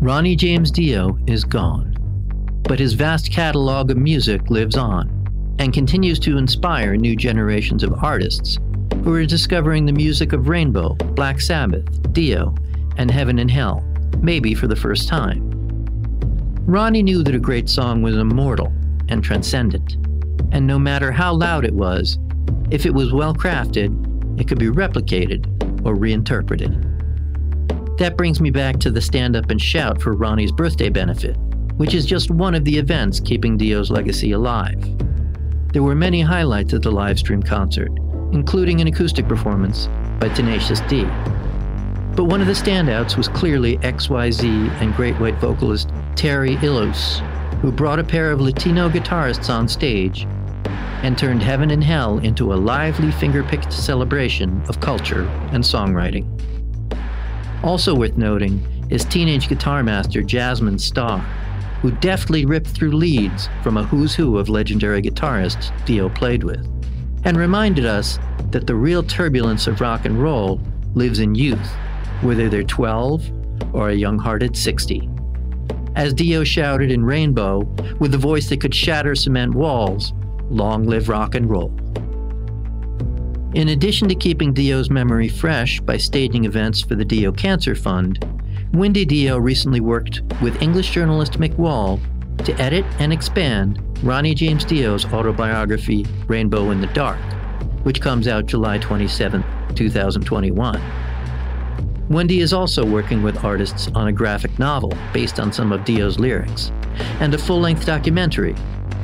Ronnie James Dio is gone, but his vast catalog of music lives on and continues to inspire new generations of artists who are discovering the music of Rainbow, Black Sabbath, Dio, and Heaven and Hell, maybe for the first time. Ronnie knew that a great song was immortal and transcendent, and no matter how loud it was, if it was well crafted, it could be replicated or reinterpreted. That brings me back to the Stand Up and Shout for Ronnie's birthday benefit, which is just one of the events keeping Dio's legacy alive. There were many highlights at the live stream concert, including an acoustic performance by Tenacious D. But one of the standouts was clearly XYZ and great white vocalist Terry Ilous, who brought a pair of Latino guitarists on stage and turned Heaven and Hell into a lively finger-picked celebration of culture and songwriting. Also worth noting is teenage guitar master Jasmine Starr, who deftly ripped through leads from a who's who of legendary guitarists Dio played with, and reminded us that the real turbulence of rock and roll lives in youth, whether they're 12 or a young hearted 60. As Dio shouted in Rainbow, with a voice that could shatter cement walls, long live rock and roll. In addition to keeping Dio's memory fresh by staging events for the Dio Cancer Fund, Wendy Dio recently worked with English journalist Mick Wall to edit and expand Ronnie James Dio's autobiography, Rainbow in the Dark, which comes out July 27, 2021. Wendy is also working with artists on a graphic novel based on some of Dio's lyrics, and a full length documentary,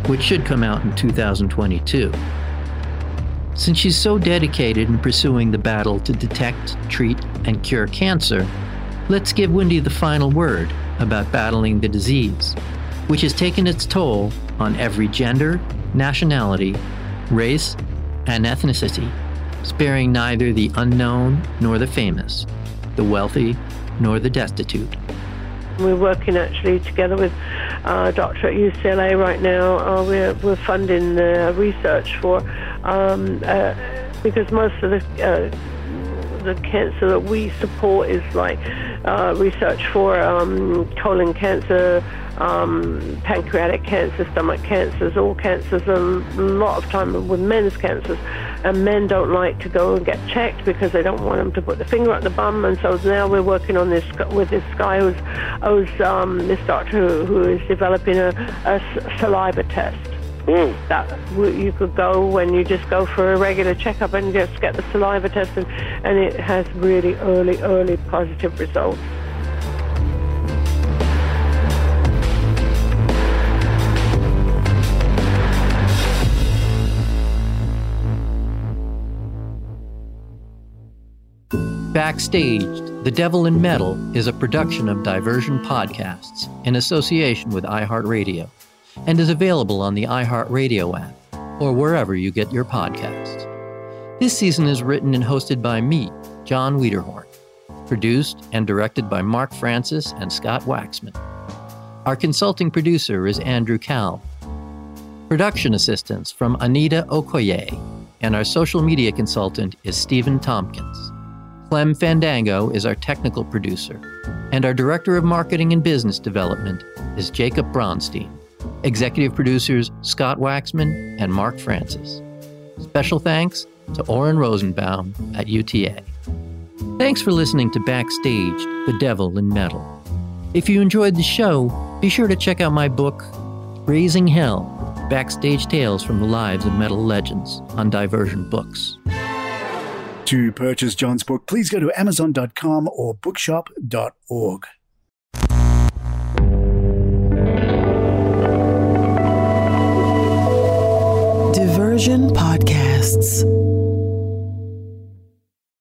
which should come out in 2022. Since she's so dedicated in pursuing the battle to detect, treat, and cure cancer, let's give Wendy the final word about battling the disease, which has taken its toll on every gender, nationality, race, and ethnicity, sparing neither the unknown nor the famous, the wealthy nor the destitute. We're working actually together with a doctor at UCLA right now. Uh, we're, we're funding the research for, um, uh, because most of the, uh, the cancer that we support is like uh, research for um, colon cancer, um, pancreatic cancer, stomach cancers, all cancers, a lot of time with men's cancers. And men don't like to go and get checked because they don't want them to put the finger at the bum. And so now we're working on this with this guy who's, who's um, this doctor who, who is developing a, a saliva test. Mm. That you could go when you just go for a regular checkup and just get the saliva test, and, and it has really early, early positive results. Backstaged, The Devil in Metal is a production of Diversion Podcasts in association with iHeartRadio and is available on the iHeartRadio app or wherever you get your podcasts. This season is written and hosted by me, Jon Wiederhorn, produced and directed by Mark Francis and Scott Waxman. Our consulting producer is Andrew Cal. Production assistance from Anita Okoye, and our social media consultant is Stephen Tompkins. Clem Fandango is our technical producer, and our Director of Marketing and Business Development is Jacob Bronstein. Executive producers Scott Waxman and Mark Francis. Special thanks to Oren Rosenbaum at UTA. Thanks for listening to Backstaged The Devil in Metal. If you enjoyed the show, be sure to check out my book, Raising Hell Backstage Tales from the Lives of Metal Legends on Diversion Books. To purchase Jon's book, please go to amazon.com or bookshop.org. Diversion Podcasts.